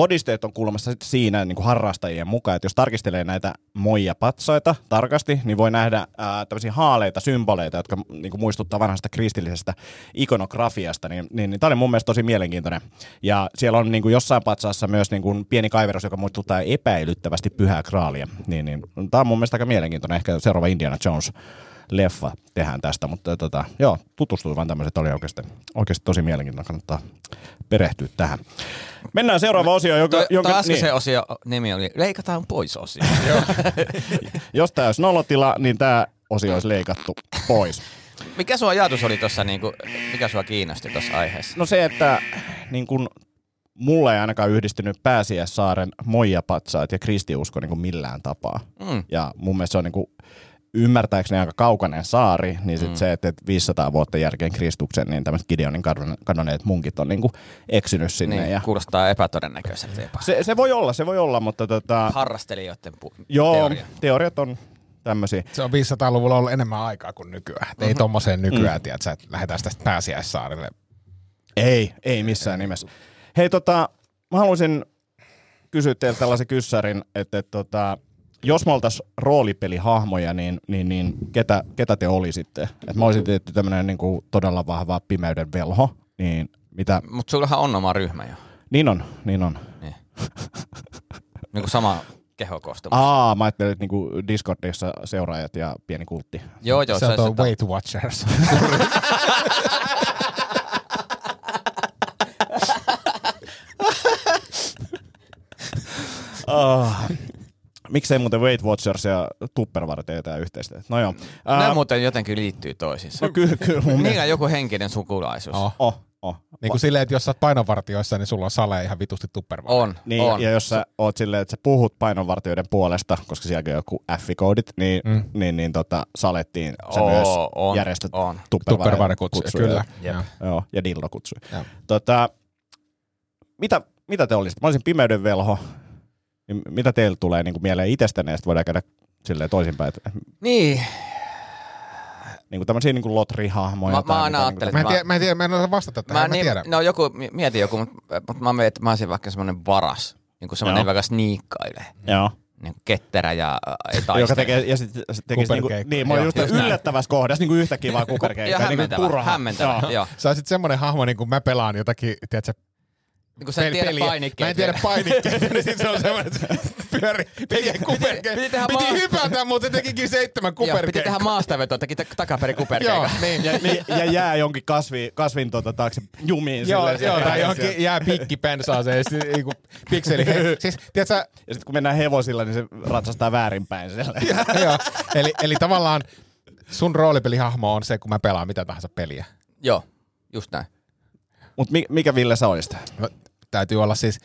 todisteet on kuulemassa sit siinä niin kuin harrastajien mukaan, että jos tarkistelee näitä moija patsaita tarkasti, niin voi nähdä ää, tämmöisiä haaleita symboleita, jotka niin kuin muistuttaa vanhasta kristillisestä ikonografiasta, niin, niin, niin tämä oli mun mielestä tosi mielenkiintoinen. Ja siellä on niin kuin jossain patsaassa myös niin kuin pieni kaiverus, joka muistuttaa epäilyttävästi pyhää kraalia. Niin, niin, tämä on mun mielestä aika mielenkiintoinen. Ehkä seuraava Indiana Jones leffa tehdään tästä, mutta tota, joo, tutustuin vaan tämmöiset, oli oikeasti, oikeasti tosi mielenkiintoinen, kannattaa perehtyä tähän. Mennään seuraavaan osioon, joka, Toi, jonka, niin, osio nimi oli Leikataan pois osio. jos tämä olisi nolotila, niin tämä osio olisi leikattu pois. Mikä sun ajatus oli tuossa, niinku, mikä sua kiinnosti tuossa aiheessa? No se, että niin kun, mulle ei ainakaan yhdistynyt Pääsiäissaaren moijapatsaat ja kristiusko niin kuin millään tapaa. Mm. Ja mun mielestä se on niin kuin, ymmärtääkseni aika kaukainen saari, niin sit Mm. se, että et 500 vuotta jälkeen Kristuksen, niin tämmöiset Gideonin kadon- kadonneet munkit on niinku eksynyt sinne. Niin, ja kuulostaa epätodennäköiseltä jopa. se, se, voi olla, se voi olla, mutta tota, Harrastelijoiden pu- joo, teoria. teoriat on tämmöisiä. Se on 500-luvulla ollut enemmän aikaa kuin nykyään. Et Ei tommoseen nykyään, mm. tiedät, että lähdetään tästä pääsiäissaarille. Ei, ei missään nimessä. Hei tota, mä haluaisin kysyä teiltä tällaisen kyssärin, että, että tota, jos me oltaisiin roolipelihahmoja, niin, niin, niin ketä, ketä te olisitte? Et mä olisin tietty tämmöinen niin kuin todella vahva pimeyden velho, niin mitä? Mutta sullahan on oma ryhmä jo. Niin on, niin on. Niin. niin kuin sama kehokoostumus. Aa, mä ajattelin, että niinku Discordissa seuraajat ja pieni kultti. Joo, joo. se on tuo Weight Watchers. Ah. Miksei muuten Weight Watchers ja Tupperware tee jotain yhteistyötä? No joo. Ää, muuten jotenkin liittyy toisiinsa. no kyllä, kyllä mun Niillä mielestä. on joku henkinen sukulaisuus. Oh. Oh, oh. niin kuin silleen, että jos sä oot painonvartioissa, niin sulla on sale ihan vitusti tupperware. On, Niin, on. ja jos sä oot silleen, että sä puhut painonvartijoiden puolesta, koska siellä on joku F-koodit, niin, Mm. mm. niin, niin tota, salettiin sä Oo, myös on, järjestät on. Tupperware kutsuja, kyllä. Jep. Joo. Ja dildo kutsuja. Tota, mitä, mitä te olisitte? Mä olisin pimeyden velho. Niin mitä teillä tulee niin kuin mieleen itsestänne, ja sitten voidaan käydä silleen toisinpäin. Että, Niin, niin kuin tämmöisiä niin kuin lotri-hahmoja. Mä- tai mä aina niin ajattelin, Mä en, tiedä, mä en tiedä, mä en osaa vastata tähän, mä, mä, en tiedä. no joku, mi- mietin joku, mutta mut mä mietin, että mä olisin vaikka semmoinen varas. Niin kuin semmoinen, Joo. joka sniikkailee. Joo. Niin kuin ketterä ja ei taistele. Joka tekee, ja sit, sit tekisi niinku, Kuperkeikka. niin, mä olin just just näin. yllättävässä kohdassa, niinku yhtäkkiä vaan kuperkeikka. ja niinku hämmentävä, turha. hämmentävä, Joo. joo. Sä olisit semmoinen hahmo, niin kuin mä pelaan jotakin, tiedätkö, Niin kun sä et tiedä painikkeita. Mä en tiedä painikkeita, niin sit se on semmoinen, että pyöri, tekee kuperkeikka. piti tehdä Piti maa- hypätä, mutta se tekikin seitsemän Joo, piti kuperkeikkaa. tehdä maastavetoa, teki ta- takaperin Joo, kuperkeikan. niin. Ja, niin, ja jää jonkin kasvi, kasvin tota, taakse jumiin. Joo, silleen, joo, tai johonkin jää pikki pensaaseen, sitten niinku pikseli. He, siis, tiedätkö, Ja sitten kun mennään hevosilla, niin se ratsastaa väärinpäin joo, eli, eli tavallaan sun roolipelihahmo on se, kun mä pelaan mitä tahansa peliä. Joo, just näin. Mutta mikä Ville sä olisit? No, täytyy olla siis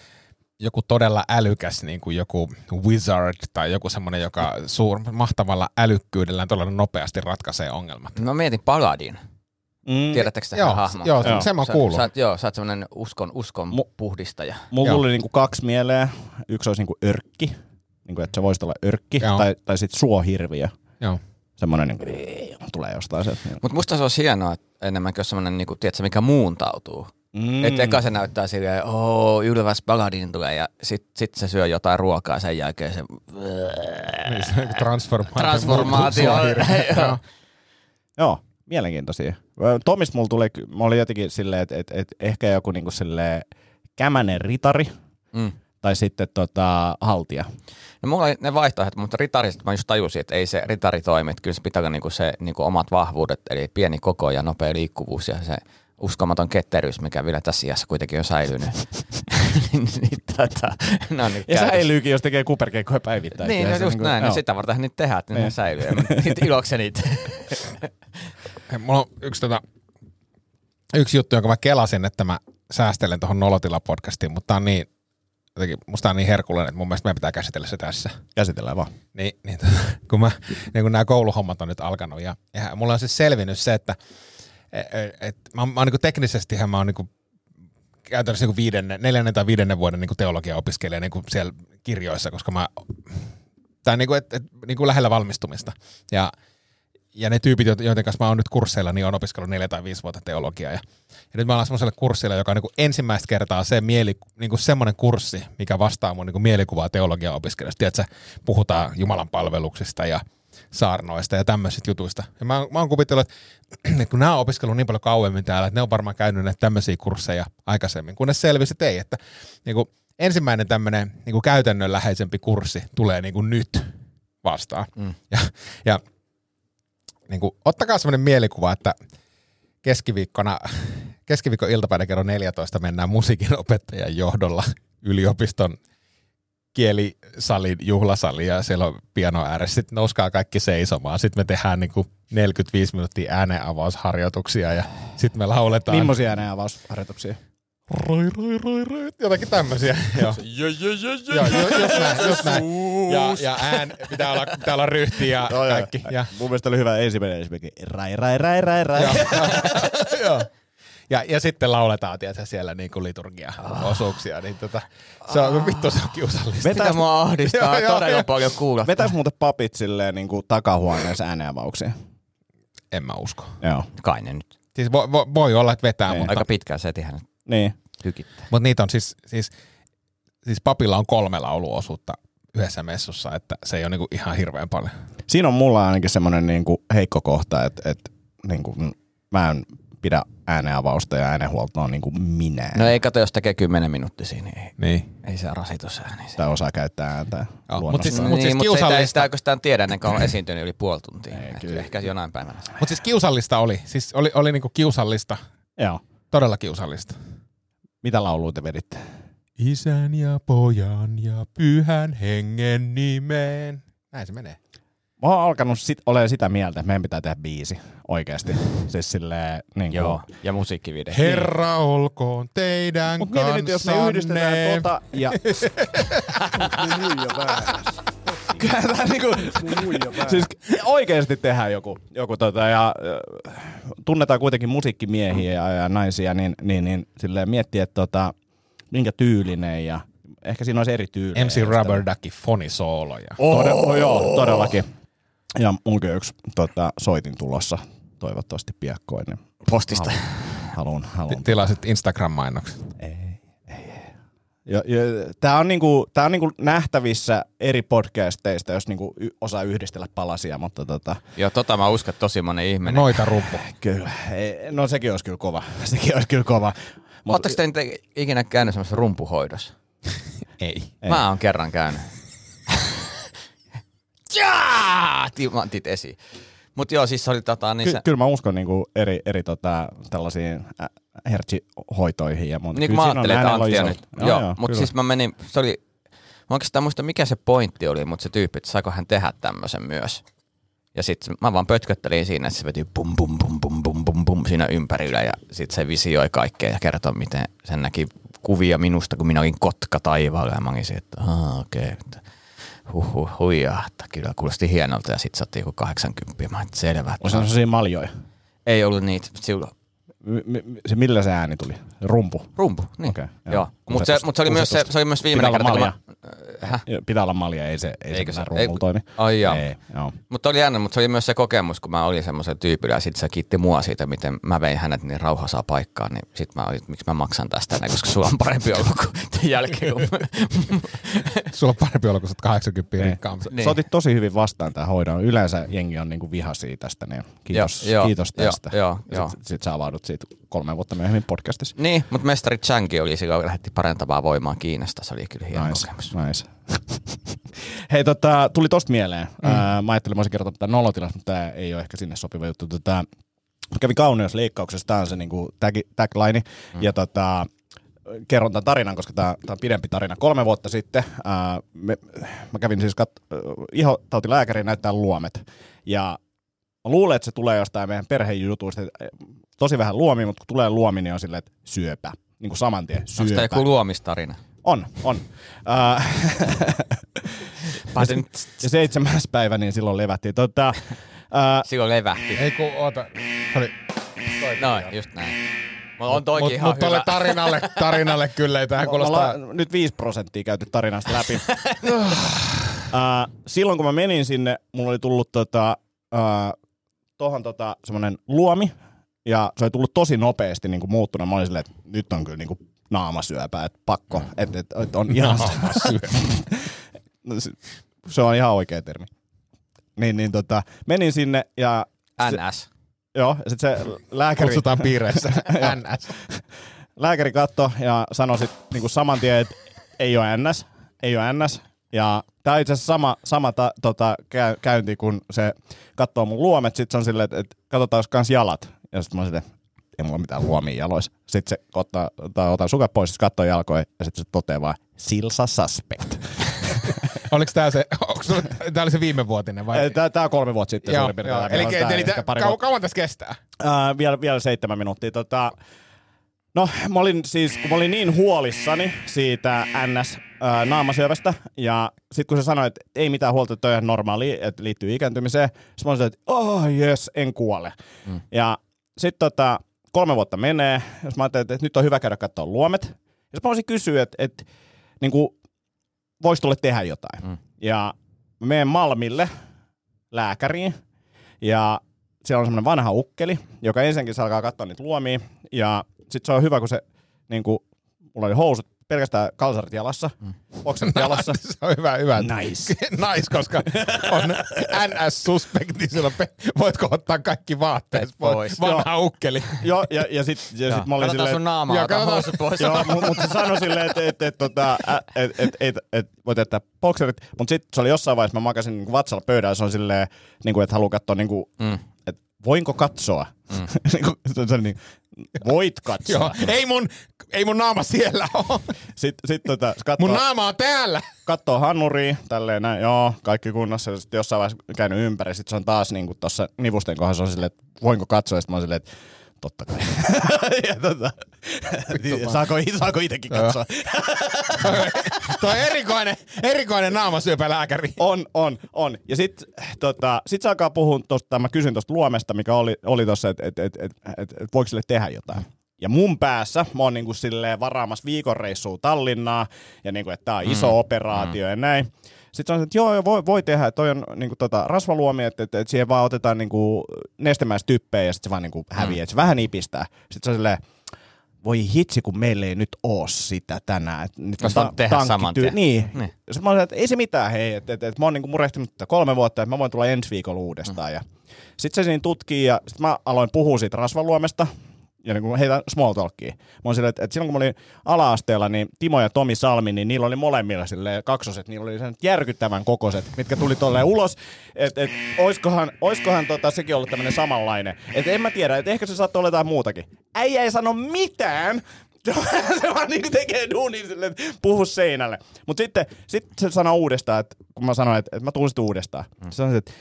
joku todella älykäs, niin kuin joku wizard tai joku semmoinen, joka suur, mahtavalla älykkyydellään todella nopeasti ratkaisee ongelmat. Mä mietin Paladin. Mm, Tiedättekö tähän Joo, hahmon? joo, Joo. sen mä Sä- kuulun. Sä, oot- joo, sä oot semmonen uskon, uskon Mu- puhdistaja. Mulla Joo. tuli niinku kaksi mieleen. Yksi olisi niinku örkki, niinku, että se voisi olla örkki, Joo. tai, tai sitten suohirviö. Joo. Semmoinen niinku, tulee jostain sieltä. Mutta musta se on hienoa, että enemmänkin on semmonen, niinku, tiedätkö, mikä muuntautuu. Mm. Että eka se näyttää silleen, oo, ylväs Paladin tulee, ja sit, sit se syö jotain ruokaa sen jälkeen se... Niin, se on Transformaatio. Transformaatio. Joo. Joo, mielenkiintoisia. Tomista mulla tuli, mä olin jotenkin silleen, että et, et ehkä joku niinku silleen kämänen ritari, Mm. tai sitten tota, haltija. No mulla oli ne vaihtoehdot, mutta ritarista mä just tajusin, että ei se ritari toimi. Että kyllä se pitää olla niinku se niinku omat vahvuudet, eli pieni koko ja nopea liikkuvuus ja se uskomaton ketteryys, mikä vielä tässä iässä kuitenkin on säilynyt. niin, niin, tota, ne on niinku Ja käytössä. säilyykin, jos tekee kuperkeikkoja päivittäin. Niin, no se just niinku- näin. No sitä varten niitä tehdään, että ne Niin. säilyy. Ja niitä ilokseni niitä. Hei, Mulla on yksi, tota, yksi juttu, jonka mä kelasin, että mä säästelen tuohon Nolotila-podcastiin, mutta tää on niin, jotenkin, musta on niin herkullinen, että mun mielestä meidän pitää käsitellä se tässä. Käsitellään vaan. Niin, niin tota, kun, mä, niin kun nämä kouluhommat on nyt alkanut ja, ja mulla on siis selvinnyt se, että et, et, mä, mä niin teknisesti mä oon niin käytännössä niin viidennen, neljännen tai viidennen vuoden niin teologia opiskelija niin siellä kirjoissa, koska mä, tai niin kuin, et, et, niin kuin lähellä valmistumista. Ja, ja ne tyypit, joiden kanssa mä oon nyt kursseilla, niin on opiskellut neljä tai viisi vuotta teologiaa. Ja, ja nyt mä ollaan semmoisella kurssilla, joka on niin ensimmäistä kertaa se mieli, niin kuin semmoinen kurssi, mikä vastaa mun niin kuin mielikuvaa teologian opiskelijasta. Tiedätkö, puhutaan Jumalan palveluksista ja saarnoista ja tämmöisistä jutuista. Ja mä, mä oon kuvitellut, että, kun nämä on opiskellut niin paljon kauemmin täällä, että ne on varmaan käynyt näitä tämmöisiä kursseja aikaisemmin, kunnes selvisi, että ei, että niin kuin ensimmäinen tämmöinen niin kuin käytännönläheisempi kurssi tulee niin kuin nyt vastaan. Mm. Ja, ja niin kuin, ottakaa semmoinen mielikuva, että keskiviikkona, keskiviikon iltapäivänä kello 14 mennään musiikin opettajan johdolla yliopiston kielisalin juhlasali ja siellä on piano ääressä. Sitten nouskaa kaikki seisomaan. Sitten me tehdään niin kuin 45 minuuttia äänenavausharjoituksia ja sitten me lauletaan. Millaisia äänenavausharjoituksia? Roi, roi, roi, roi. Jotakin tämmöisiä. Joo. Joo, ju- just näin, just näin. Ja, ja ään, pitää olla, pitää olla ryhti ja kaikki. Ja, Mun mielestä oli hyvä ensimmäinen esimerkki. Rai, rai, rai, rai, rai. Joo. Ja, ja sitten lauletaan tiedätkö, siellä niin kuin liturgia-osuuksia. Niin tota, se on, vittu se on kiusallista. Mitä mua ahdistaa Joo, todella joo. paljon kuulla. Vetäis muuten papit silleen niin kuin takahuoneessa äänenavauksia. En mä usko. Joo. Kai ne nyt. Siis voi, voi, voi olla, että vetää, Niin. mutta, Aika pitkään setihän Niin. tykittää. mutta niitä on siis, siis, siis papilla on kolme lauluosuutta yhdessä messussa, että se ei ole niinku ihan hirveän paljon. Siinä on mulla ainakin semmoinen niin kuin heikko kohta, että, että niin kuin, mä en pidä äänenavausta ja äänenhuoltoa niin kuin minä. No ei kato, jos tekee 10 minuuttisia, niin ei, Niin. ei se rasitusääni. Tai osaa käyttää ääntä Joo, mut luonnostaan. siis- Mut niin, mutta kiusallista- sitä, sitä oikeastaan tiedä ennen kuin on esiintynyt yli puoli tuntia. Ei, kyllä. Ehkä jonain päivänä. Mutta siis kiusallista oli. Siis oli, oli niinku kiusallista. Joo. Todella kiusallista. Mitä lauluja te veditte? Isän ja pojan ja pyhän hengen nimeen. Näin se menee. Mä oon alkanut sit, olemaan sitä mieltä, että meidän pitää tehdä biisi oikeasti. Siis silleen, niin kuin, Joo, ja musiikkivideo. Herra olkoon teidän Mut mieti nyt, jos me kanssanne. yhdistetään tota ja... Kyllä tää niinku, siis oikeasti tehdään joku, joku tota, ja äh, tunnetaan kuitenkin musiikkimiehiä ja, ja naisia, niin, niin, niin silleen miettiä, että tota, minkä tyylinen ja ehkä siinä olisi eri tyylejä. MC Rubber Ducky fonisooloja. Oh, joo, todellakin. Ja munkin yksi tota, soitin tulossa toivottavasti piakkoin. Niin Postista. haluan, haluan. Tilasit Instagram-mainokset. Ja, ja, tämä on, niinku, tää on niinku nähtävissä eri podcasteista, jos niinku y- osaa yhdistellä palasia, mutta tota, Joo, tota mä uskon, että tosi monen ihminen. Noita rumpu. kyllä, ei, no sekin olisi kyllä kova. Sekin olisi kyllä kova. Mut, Oletteko te ikinä käynyt semmoisessa rumpuhoidossa? Ei. Ei. Mä oon kerran käynyt. Jaa! Timantit esiin. Mut joo, siis oli tota, niin ky- se, kyllä mä uskon niinku eri, eri tota, tällaisiin hertsihoitoihin ja muuta. niin kuin mä ajattelin, että Antti on nyt. Joo, joo mutta siis mä menin, se oli, mä oikeastaan muista mikä se pointti oli, mutta se tyyppi, että saiko hän tehdä tämmöisen myös. Ja sitten mä vaan pötköttelin siinä, että se veti bum bum bum bum bum bum bum siinä ympärillä ja sitten se visioi kaikkea ja kertoi, miten sen näki kuvia minusta, kun minä olin kotka taivaalla ja mä olin siinä, että okei, okay. Huhhuh, huijaa, että kyllä kuulosti hienolta ja sitten saatiin joku 80 mä olin, selvä. On Että se sellaisia maljoja. ei ollut niitä, silloin se millä se ääni tuli? Rumpu. rumpu, niin. Okei, Okay, joo. joo. Mutta se, mut se, oli myös se, se oli myös viimeinen kerta, kun mä, Häh? Joo, Pitää olla malja, ei se, ei Eikö se, se- rumpulla toimi. Ai jaa. Ei, joo. Mutta oli jännä, mutta se oli myös se kokemus, kun mä olin semmoisen tyypillä ja sitten se kiitti mua siitä, miten mä vein hänet niin rauha saa paikkaan, niin sitten mä olin, että miksi mä maksan tästä näin, koska sulla on parempi olo kuin tämän jälkeen. Kun Sulla on parempi olla, kun sä oot 80 Niin. rikkaampi. Niin. Sä otit tosi hyvin vastaan tämän hoidon. Yleensä jengi on niinku vihaisia tästä, niin kiitos, Joo, joo, kiitos joo, tästä. joo, Ja joo. Sit, sit sä avaudut siitä. Siitä kolme vuotta myöhemmin podcastissa. Niin, mutta mestari Changi oli silloin, lähetti parantavaa voimaa Kiinasta. Se oli kyllä hieno Nice, kokemus. nice. Hei, tota, tuli tosta mieleen. Mm. Ää, mä ajattelin, mä olisin kertoa tätä nolotilasta, mutta tämä ei ole ehkä sinne sopiva juttu. Tota, mä kävin kauneusleikkauksessa, tämä on se niinku tag, tagline, mm. ja tota, kerron tämän tarinan, koska tämä on pidempi tarina. Kolme vuotta sitten ää, me, mä kävin siis kat- ihotautilääkäriin näyttää luomet, ja mä luulen, että se tulee jostain meidän perhejutuista. että Tosi vähän luomi, mutta kun tulee luomi, niin on silleen, että syöpä. Niin kuin saman tien, Onko tämä syöpä. joku luomistarina? On, on. Äh, ja seitsemäs päivä, niin silloin levättiin. Tota, äh, silloin levähti. Ei kun, oota. Se oli, No, just näin. Mutta on toikin Mutta ihan mut hyvä. tarinalle, tarinalle kyllä ei tähän kuulostaa. ollaan nyt 5 prosenttia käyty tarinasta läpi. äh, silloin kun mä menin sinne, mulla oli tullut tota, äh, tohon tota, semmonen luomi, ja se oli tullut tosi nopeasti niin kuin muuttuna. Mä olin silleen, että nyt on kyllä niin kuin naamasyöpä, että pakko, että et, et on ihan No, se, se on ihan oikea termi. Niin, niin tota, menin sinne ja se, NS. joo, ja sit se lääkäri, Kutsutaan piireissä. NS. lääkäri katsoi ja sanoi sit niinku saman tien, että ei ole NS, ei ole NS. Ja tää on itse asiassa sama, sama ta, tota, käy, käynti, kun se katsoo mun luomet, sit se on silleen, että et, katsotaan kans jalat. Ja sit mä oon silleen, ei mulla mitään luomia jaloissa. Sitten se ottaa, ottaa, ottaa sukat pois, sit katsoo jalkoja ja sitten se toteaa vaan, silsa suspect. Oliko tää se, tää oli se viime vuotinen vai? Tää, tää on kolme vuotta sitten Joo, suurin piirtein. joo. Eli, eli, eli tää, pari kau, vuotta. kauan tässä kestää? Ää, vielä, vielä seitsemän minuuttia. Tota, no, mä olin siis, kun mä olin niin huolissani siitä NS naamasyövästä, ja sitten kun se sanoi, että ei mitään huolta, että on normaali, että liittyy ikääntymiseen, sitten mä olin että oh yes, en kuole. Mm. Ja sitten tota, kolme vuotta menee, jos mä ajattelin, että, nyt on hyvä käydä katsoa luomet. Ja mä olisin kysyä, että, että niin kuin, voisi tulle tehdä jotain. Mm. Ja mä menen Malmille lääkäriin, ja siellä on semmoinen vanha ukkeli, joka ensinnäkin se alkaa katsoa niitä luomia, ja sitten se on hyvä, kun se, niin kuin, mulla oli housut, pelkästään kalsarit jalassa, mm. jalassa. se on hyvä, hyvä. Nice. nice, koska on NS-suspekti, silloin pe- voitko ottaa kaikki vaatteet pois. pois. Vanha ukkeli. Joo, ja, ja sitten ja sit mä olin Katsotaan silleen, sun naamaa, Joo, ota housut pois. Joo, mu- mutta se sanoi silleen, että et, et, tota, et, et, et, et, voit jättää bokserit, mutta sitten se oli jossain vaiheessa, mä makasin niin vatsalla pöydällä, se on silleen, niin kuin, että haluaa katsoa, niin kuin, Mm. että voinko katsoa? Mm. niin kuin, se on niin, voit katsoa. Joo, ei mun, ei mun naama siellä ole. Sitten sit, tota, katsoo, Mun naama on täällä. katsoo hanuriin, tälleen näin, joo, kaikki kunnossa, sitten jossain vaiheessa käynyt ympäri, sitten se on taas niin tuossa nivusten kohdassa, on silleen, että voinko katsoa, sitten mä oon silleen, että totta kai. ja tota, saako, saako itsekin katsoa? Toi on erikoinen, erikoinen naamasyöpälääkäri. On, on, on. Ja sitten tota, sit se alkaa puhua tuosta, mä kysyn tuosta luomesta, mikä oli, oli tuossa, että et, et, et, et, et, voiko sille tehdä jotain. Ja mun päässä mä oon niinku silleen varaamassa viikonreissua Tallinnaa, ja niinku, että tää on iso mm. operaatio mm. ja näin. Sitten sanoin, että joo, joo voi, voi tehdä, että toi on niinku tota, rasvaluomi, että, että, että siihen vaan otetaan niinku nestemäistyppejä ja sitten se vaan niinku häviää, mm. että se vähän nipistää. Sitten se on silleen, voi hitsi, kun meillä ei nyt oo sitä tänään. Et nyt Jos on voit tehdä saman tien. Niin. Niin. niin. Sitten mä olin, että ei se mitään, hei, että et, et, mä oon niinku murehtinut tätä kolme vuotta, että mä voin tulla ensi viikolla uudestaan. Ja sitten se siinä tutkii ja sitten mä aloin puhua siitä rasvaluomesta ja niin kuin heitä small talkia. Mä oon silleen, että, silloin kun mä olin ala-asteella, niin Timo ja Tomi Salmi, niin niillä oli molemmilla silleen kaksoset, niillä oli sen järkyttävän kokoiset, mitkä tuli tolleen ulos, että et, oiskohan, oiskohan tota, sekin ollut tämmöinen samanlainen. Että en mä tiedä, että ehkä se saattoi olla jotain muutakin. Äijä ei sano mitään, se vaan niinku tekee duunin silleen, että puhu seinälle. Mutta sitten sit se sanoo uudestaan, että kun mä sanoin, että, että mä tuun sitten uudestaan. Mm. Se että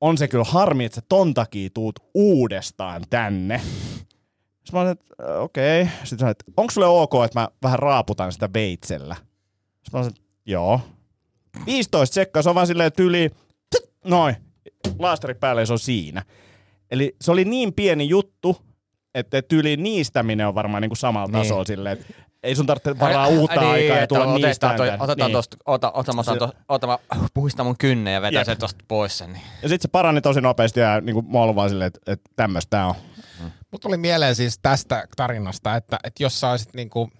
on se kyllä harmi, että sä ton takia tuut uudestaan tänne. Sitten mä olin, että äh, okei. Okay. Sitten sanoin, että onko sulle ok, että mä vähän raaputan sitä veitsellä? Sitten mä olin, että joo. 15 sekkaa, se on vaan silleen tyli, noin, laastari päälle ja se on siinä. Eli se oli niin pieni juttu, että tyyli niistäminen on varmaan niinku samalla Niin. tasolla silleen, että ei sun tarvitse varaa uutta niin, aikaa ja tulla niistään toi. Otetaan Niin. tosta, ota, ota, mä otan Se- tosta, ota, mä puhistan mun kynne ja vetän Jep. sen tosta pois sen. Niin. Ja sitten se parani tosi nopeasti ja niinku mä olin vaan silleen, että, että tämmöistä tää on. Mut tuli mieleen siis tästä tarinasta, että, että jos sä olisit niinku,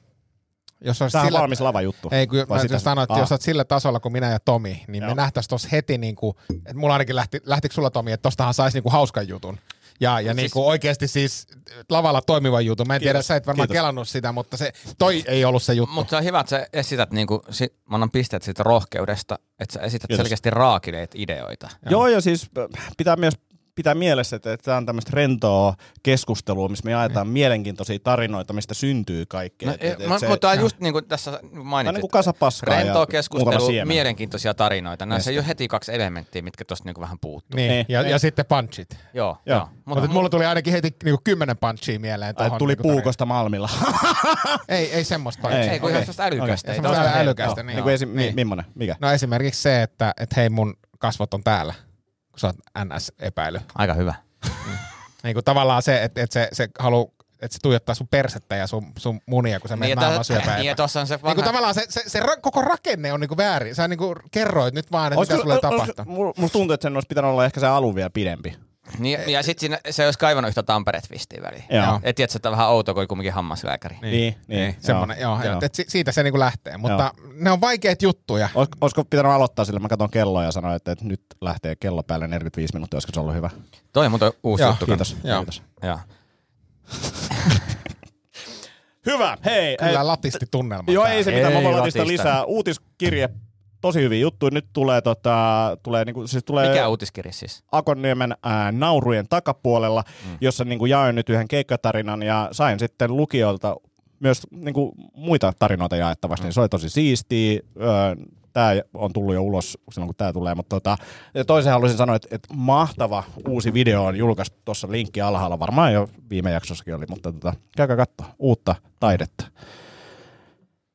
jos olisit on sillä, valmis lava juttu. Ei, kun Vai mä sitä- just sanoin, että Aa. jos olet sillä tasolla kuin minä ja Tomi, niin Joo. me nähtäisiin tuossa heti, niinku, että mulla ainakin lähti, lähtikö sulla Tomi, että tostahan saisi niinku hauskan jutun. Ja, ja Siis- niin kuin oikeasti siis lavalla toimiva juttu. Mä en tiedä, Kiitos. sä et varmaan Kiitos. kelannut sitä, mutta se, toi ei ollut se juttu. Mutta se on hyvä, että sä esität, niinku, si, mä annan pisteet siitä rohkeudesta, että sä esität Kiitos. selkeästi raakineet ideoita. Joo, ja siis äh, pitää myös pitää mielessä, että tämä on tämmöistä rentoa keskustelua, missä me jaetaan mielenkiintoisia tarinoita, mistä syntyy kaikkea. No, Et- et- et mä, se- mutta on just niin kuin tässä Tämä on mainitsit. niin kuin Rentoa mukava keskustelu, siemen. mielenkiintoisia tarinoita. Näissä ei ole heti kaksi elementtiä, mitkä tuosta niinku vähän puuttuu. Niin, Niin, ja, niin. ja sitten punchit. Joo, Joo. joo. Mutta mulla tuli ainakin heti niinku kymmenen punchia mieleen. Tai tohon tuli tarinaan. puukosta Malmilla. ei, ei semmoista. Ei, ei, kun ihan sellaista älykästä. Semmoista älykästä, niin. niin kuin Niin. Millainen? Mikä? No esimerkiksi se, että, että hei mun kasvot on täällä, kun sä oot NS-epäily. Aika hyvä. Niin kuin tavallaan se, että, että se, se haluaa, että se tuijottaa sun persettä ja sun, sun munia, kun sä menet Niin, naamaan että, syöpään. niin, tuossa on se Niin vanha... kuin tavallaan se, se, se ra- koko rakenne on niinku väärin. Sä niinku kerroit nyt vaan, että mitä sulle tapahtuu. mulla- Musta tuntuu, että sen olisi pitänyt olla ehkä se alun vielä pidempi. Niin, ja sitten siinä, se olisi kaivannut yhtä Tampere-twistiin väliin. Joo. Et tiedät, että on vähän outo, kun kumminkin hammaslääkäri. Niin, niin. niin Semmoinen, joo, joo. Et si- siitä se niinku lähtee. Mutta ne on vaikeita juttuja. Olis, olisiko pitänyt aloittaa sillä, mä katson kelloa ja sanoin, että, että nyt lähtee kello päälle 45 minuuttia, olisiko se ollut hyvä? Toi on muuten uusi Joo, juttu. Kiitos. Joo. Kiitos. Joo. Hyvä, hei. Kyllä ei- latisti tunnelma. Joo, ei se mitään, mä voin lisää. Uutiskirje, tosi hyviä juttuja. Nyt tulee, tota, tulee, niinku, siis tulee Mikä uutiskirja siis? Akonniemen ää, naurujen takapuolella, mm. jossa niinku, jaoin nyt yhden keikkatarinan ja sain sitten lukijoilta myös niinku, muita tarinoita jaettavaksi, mm. niin se oli tosi siistiä. Tämä on tullut jo ulos silloin, kun tämä tulee, mutta tota, ja toisen haluaisin sanoa, että, että mahtava uusi video on julkaistu tuossa linkki alhaalla, varmaan jo viime jaksossakin oli, mutta tota, käykää katsoa uutta taidetta.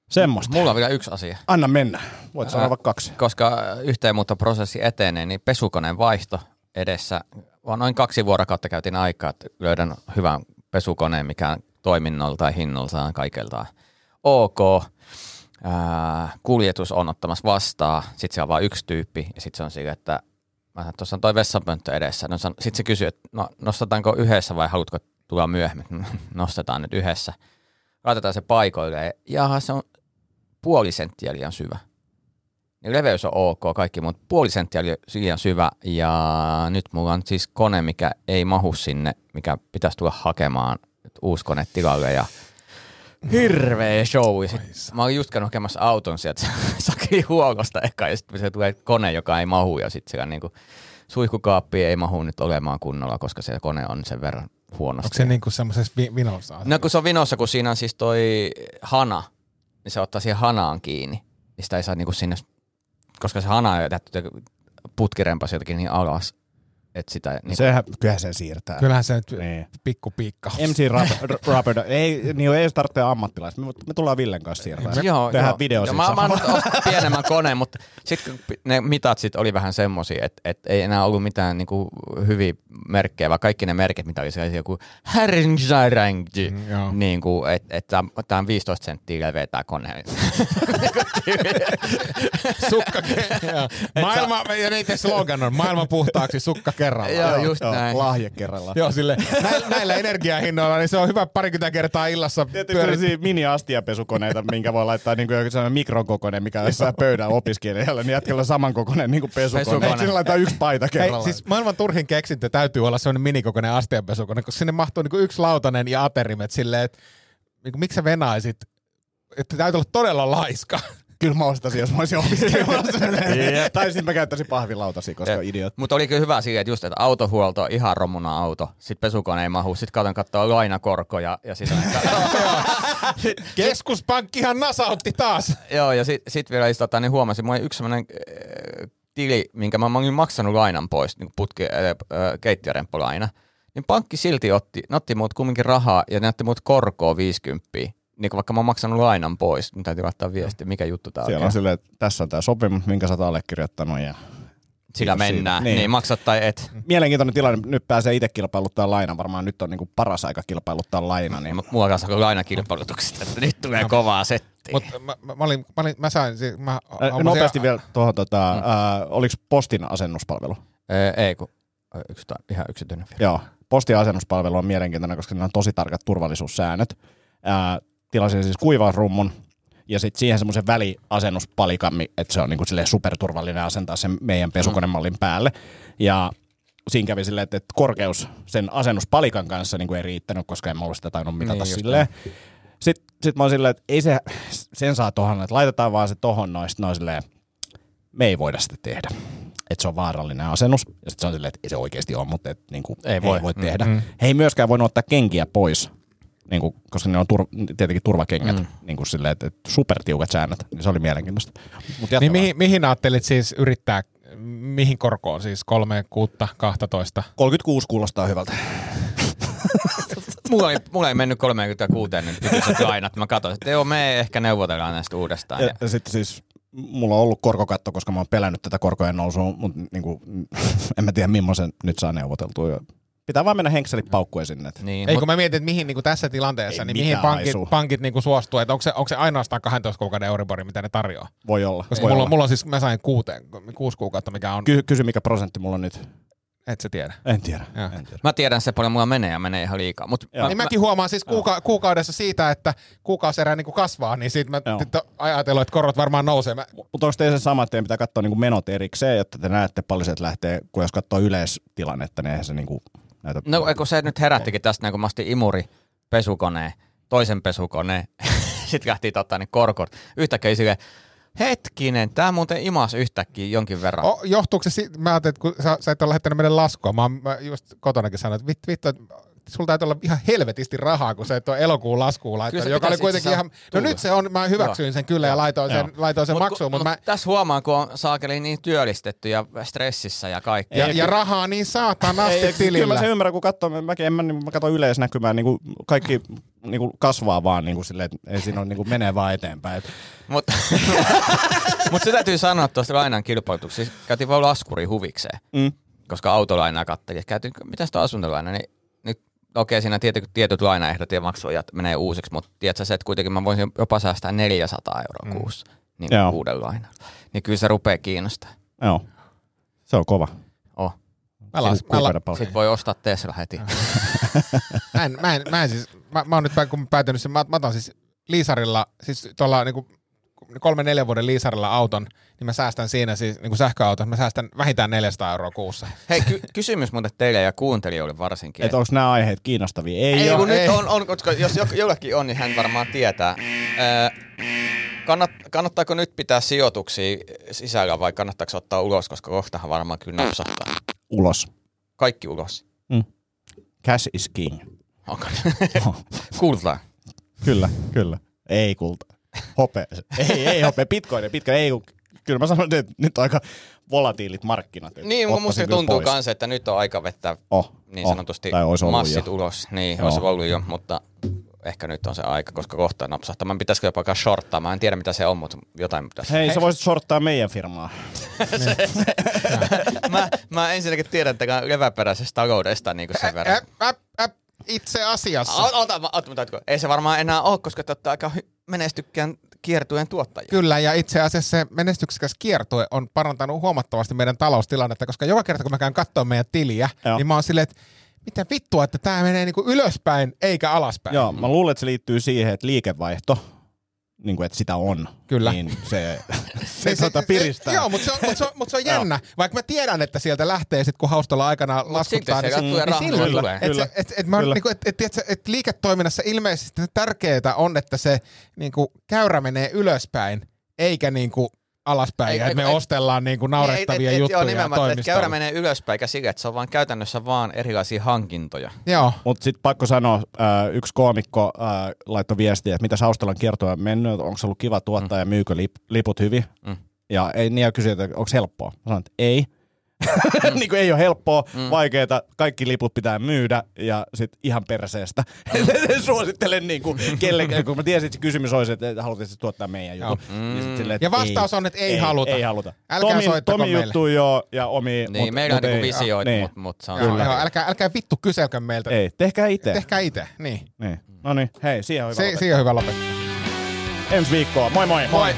Semmoista. Mulla on vielä yksi asia. Anna mennä. Voit sanoa vaikka kaksi. Koska yhteenmuuttoprosessi etenee, niin pesukoneen vaihto edessä, vaan noin kaksi vuorokautta käytin aikaa, että löydän hyvän pesukoneen, mikä on toiminnolta ja hinnaltaan kaikeltaan ok. Ää, kuljetus on ottamassa vastaan, sitten siellä on vain yksi tyyppi ja sitten se on sillä, että mä sanoin, tuossa on toi vessanpönttö edessä. No, sitten se kysyy, että no, nostetaanko yhdessä vai haluatko tulla myöhemmin? Nostetaan nyt yhdessä. Laitetaan se paikoille. Jaha, se on puoli senttiä liian syvä. Niin leveys on ok, kaikki, mutta puoli senttiä liian syvä ja nyt mulla on siis kone, mikä ei mahu sinne, mikä pitäisi tulla hakemaan uusi kone tilalle ja hirveä show. Sit mä olin just käynyt hakemassa auton sieltä sakeli huollosta eka ja sitten se tulee kone, joka ei mahu ja sitten siellä niinku suihkukaappi ei mahu nyt olemaan kunnolla, koska se kone on sen verran huonosti. Onko se niinku semmoisessa vi- vinossa? No kun se on vinossa, kun siinä on siis toi hana, niin se ottaa siihen hanaan kiinni. Niin sitä ei saa niinku sinne, koska se hana on jätetty putkirempas jotenkin niin alas, että sitä... Niinku, Sehän, kyllähän sen siirtää. Kyllähän se nyt Niin. pikku piikka. MC Robert, Robert ei, niin ei tarvitse ammattilaista. Me, me tullaan Villen kanssa siirtämään. Joo, Tehdään joo. video ja siitä mä, mä ostin pienemmän koneen, mutta sitten ne mitat sit oli vähän semmosia, että et ei enää ollut mitään niinku hyviä merkkejä, vaan kaikki ne merkit, mitä oli sellaisia joku Herrensarangji, Mm, niin kuin, että et, tämä on 15 senttiä leveä tää kone. Sukka ke- joo. Maailma, ja niiden slogan on maailman puhtaaksi sukka kerralla. Joo, just Joo, näin. Lahje kerralla. Joo, sille, näillä, näillä energiahinnoilla, niin se on hyvä parikymmentä kertaa illassa sellaisia mini-astiapesukoneita, minkä voi laittaa niin kuin sellainen mikrokokoinen, mikä on jossain pöydän opiskelijalle, niin jätkellä on samankokoinen niin kuin pesukone. Sinne laittaa yksi paita Hei, kerrallaan. siis maailman turhin keksintö täytyy olla sellainen minikokoinen astianpesukone, koska sinne mahtuu niinku yksi lautanen ja aterimet silleen, että niinku, miksi sä venaisit, että täytyy olla todella laiska. Kyllä mä ostaisin, jos mä olisin opiskelemassa. tai sitten mä käyttäisin pahvilautasi, koska Ja- idiot. Mutta oli kyllä hyvä siihen, että just, että autohuolto, ihan romuna auto, sitten pesukone ei mahu, sitten katon katsoa lainakorko ja, ja sitten Keskuspankkihan nasautti taas. Joo, ja sitten sit vielä tota, niin huomasin, mulla oli yksi sellainen äh, tili, minkä mä, mä olin maksanut lainan pois, niin putki, äh, äh, keittiöremppolaina. Niin pankki silti otti, ne otti muut kumminkin rahaa ja ne otti muut korkoa 50. Niin vaikka mä oon maksanut lainan pois, niin täytyy laittaa viesti, mikä juttu tää Siellä on. on silleen, että tässä on tämä sopimus, minkä sä oot allekirjoittanut. Ja... Sillä Kiitos mennään. siitä. Niin. Niin. maksat tai et. Mielenkiintoinen tilanne, nyt pääsee itse kilpailuttaa lainan. Varmaan nyt on niinku paras aika kilpailuttaa laina. Niin... Mulla kanssa on lainakilpailutuksesta, että nyt tulee kovaa settiä. Mutta mä, mä, mä, olin, mä, olin, mä sain, si- mä Ä, hommasin- Nopeasti vielä tuohon, tota, mm. äh, oliko postin asennuspalvelu? Ee, ei, kun yksi, ihan yksityinen firma. Joo, postin asennuspalvelu on mielenkiintoinen, koska siinä on tosi tarkat turvallisuussäännöt. Ää, tilasin siis kuivausrummun ja sitten siihen semmoisen väliasennuspalikan, että se on niinku superturvallinen asentaa sen meidän pesukonemallin päälle. Ja siinä kävi silleen, että, että korkeus sen asennuspalikan kanssa niin kuin ei riittänyt, koska en mä ollut sitä tainnut mitata Niin, niin, silleen. Sitten sit mä oon silleen, että ei se, sen saa tohon, että laitetaan vaan se tohon noin. On silleen, me ei voida sitä tehdä. Että se on vaarallinen asennus. Ja sitten se on silleen, että ei se oikeasti ole, mutta et, niin kuin, ei, voi. ei voi tehdä. Mm. He ei myöskään voinut ottaa kenkiä pois, niin kuin, koska ne on tur, tietenkin turvakengät, mm. niin kuin silleen, että, että supertiukat säännöt. Niin se oli mielenkiintoista. Mut Niin mihin, mihin ajattelit siis yrittää, mihin korkoon siis 3, 6, 12? 36 kuulostaa hyvältä. Mulla ei, mulla ei mennyt 36 nyt nykyiset lainat. Mä katsoin, että joo, me ehkä neuvotellaan näistä uudestaan. Ja, Ja, sitten siis mulla on ollut korkokatto, koska mä oon pelännyt tätä korkojen nousua, mutta niinku, en mä tiedä millaisen nyt saa neuvoteltua. Pitää vaan mennä henkselit paukkuja sinne. Niin, Ei mut, kun mä mietin, että mihin niin tässä tilanteessa, Ei niin mihin pankit, haisua. pankit niin suostuu, että onko se, onko se ainoastaan 12 kuukauden Euribori, mitä ne tarjoaa? Voi olla. Koska voi mulla, olla. on, mulla on siis, mä sain kuuteen, kuusi kuukautta, mikä on, Ky- kysy mikä prosentti mulla on nyt. et sä tiedä. En tiedä. En tiedä. mä tiedän se paljon mulla menee ja menee ihan liikaa. Mut mä, Niin mäkin huomaan siis kuuka- kuukaudessa siitä, että kuukausierä niin kasvaa, niin siitä mä ajatellut, että korot varmaan nousee. Mä, Mutta onko teillä se sama, että teidän pitää katsoa niinku menot erikseen, jotta te näette paljon sieltä lähtee, kun jos katsoo yleistilannetta, niin eihän se niinku näitä... No kun se nyt herättikin tästä, niin kun mä ostin imuri pesukoneen, toisen pesukoneen, sitten lähti tota, niin korkot. Yhtäkkiä silleen, hetkinen, tää muuten imas yhtäkkiä jonkin verran. o, johtuuko se siitä, mä ajattelin, että kun sä, sä et ole lähettänyt meille laskua, mä, mä just kotonakin sanoin, että vittu, vittu sulla täytyy olla ihan helvetisti rahaa, kun sä et ole elokuun laskuun laittanut, se joka oli kuitenkin ihan, asiassa no nyt se on, mä hyväksyin sen kyllä ja laitoin sen, Joo. laitoin sen Mut maksuun, kun- mutta mä, mut tässä huomaan, kun on saakeli niin työllistetty ja stressissä ja kaikki. ja, ja rahaa niin saatanasti Ei, kyllä tilillä. mä sen ymmärrän, kun katsoo, mäkin en mä, niin, mä katson yleisnäkymää, niin kuin kaikki niin kuin kasvaa vaan niin kuin silleen, että ei siinä ole niin kuin menee vaan eteenpäin. Et, Mutta mut se täytyy sanoa tuosta lainan kilpailutuksessa. Siis Käytiin vaan laskuri huvikseen, mm. koska autolainaa kattelin. Käytiin, mitäs tuo asuntolaina, niin nyt okei, okay, siinä tietyt, tietyt lainaehdot ja maksuajat menee uusiksi, mutta tiedätkö se, että kuitenkin mä voisin jopa säästää 400 euroa mm. kuussa niin Joo. uuden lainan. Niin kyllä se rupeaa kiinnostaa. Joo. Se on kova. Oh. Mä, las, mä, la. Sitten voi ostaa Tesla heti. mä, en, mä, en, mä en siis, mä, mä oon nyt kun mä päätynyt sen, mä, mä otan siis liisarilla, siis tuolla niinku kolme neljän vuoden liisarilla auton, niin mä säästän siinä siis niinku sähköauton, mä säästän vähintään 400 euroa kuussa. Hei, ky- kysymys muuten teille ja kuuntelijoille varsinkin. Että onko nämä aiheet kiinnostavia? Ei, Ei, ole. kun ei. nyt on, on, koska jos jo- jollekin on, niin hän varmaan tietää. Öö, kannat, kannattaako nyt pitää sijoituksia sisällä vai kannattaako ottaa ulos, koska kohtahan varmaan kyllä napsahtaa. Ulos. Kaikki ulos. Cash is king. Onko? Kyllä, kyllä. Ei kulta. Hope. Ei, ei hope. Bitcoin, bitcoin. Ei, kyllä mä sanon, että nyt on aika volatiilit markkinat. Niin, mutta musta tuntuu kanssa, että nyt on aika vettää Oh, niin oh. sanotusti massit jo. ulos. Niin, Joo. olisi ollut jo, mutta ehkä nyt on se aika, koska kohta napsahtaa. Mä pitäisikö jopa alkaa shorttaa. Mä en tiedä mitä se on, mutta jotain pitäisi. Hei, sä voisit shorttaa meidän firmaa. mä, mä ensinnäkin tiedän että leväperäisestä taloudesta niin sen verran. Ä, ä, ä, itse asiassa. Ota, ota, ota, ota, ota. Ei se varmaan enää ole, koska te olette aika hy- menestykkään kiertueen tuottajia. Kyllä, ja itse asiassa se menestyksekäs kiertue on parantanut huomattavasti meidän taloustilannetta, koska joka kerta kun mä käyn katsoa meidän tiliä, Joo. niin mä oon silleen, että mitä vittua, että tämä menee niinku ylöspäin eikä alaspäin. Joo, mä luulen, että se liittyy siihen, että liikevaihto, niin kuin, että sitä on, Kyllä. niin se, se, Niin tota piristää. Joo, mutta se on, mut se on, mut se on jännä. Vaikka mä tiedän, että sieltä lähtee sit, kun haustolla aikana laskuttaa. tulee rahaa silloin- tulee. Et, Kyllä. se- et, et, mä, Kyllä. niinku, et, et, tiedätkö, et liiketoiminnassa ilmeisesti tärkeää on, että se niinku, käyrä menee ylöspäin, eikä niinku, alaspäin, Ei- ja että me ei- ostellaan niinku, naurettavia Niin, et, et, juttuja Joo, nimenomaan, että toimistolla. käyrä menee ylöspäin, eikä sillä, että se on vaan käytännössä vaan erilaisia hankintoja. Joo. Mutta sitten pakko sanoa, äh, yksi koomikko äh, laittoi viestiä, että mitä Saustelan kiertoa on mennyt, onko se ollut kiva tuottaa mm. ja myykö lip, liput hyvin. Mm. Ja ei niin ja kysyi, että onko helppoa. Mä sanoin, että ei. Mm. niin kuin ei ole helppoa, mm. vaikeeta, kaikki liput pitää myydä ja sit ihan perseestä. Suosittelen niin kuin kelle, kun mä tiesin, että se kysymys olisi, että haluaisi tuottaa meidän jutun. Niin sit silleen, että Ja vastaus on, että ei haluta. Ei haluta. Älkää Tomi, soittako Tomi meille. juttu joo ja omi. Niin, mut, meillä on niinku ei- visioita, niin. mutta mut se on Joo, kyllä. joo, älkää, älkää vittu kyselkö meiltä. Ei, tehkää itse. Tehkää itse. Niin. Niin. No niin, hei, siihen on hyvä Se, lopettaa. siihen on hyvä lopettaa. Ensi viikkoa, moi moi! Moi!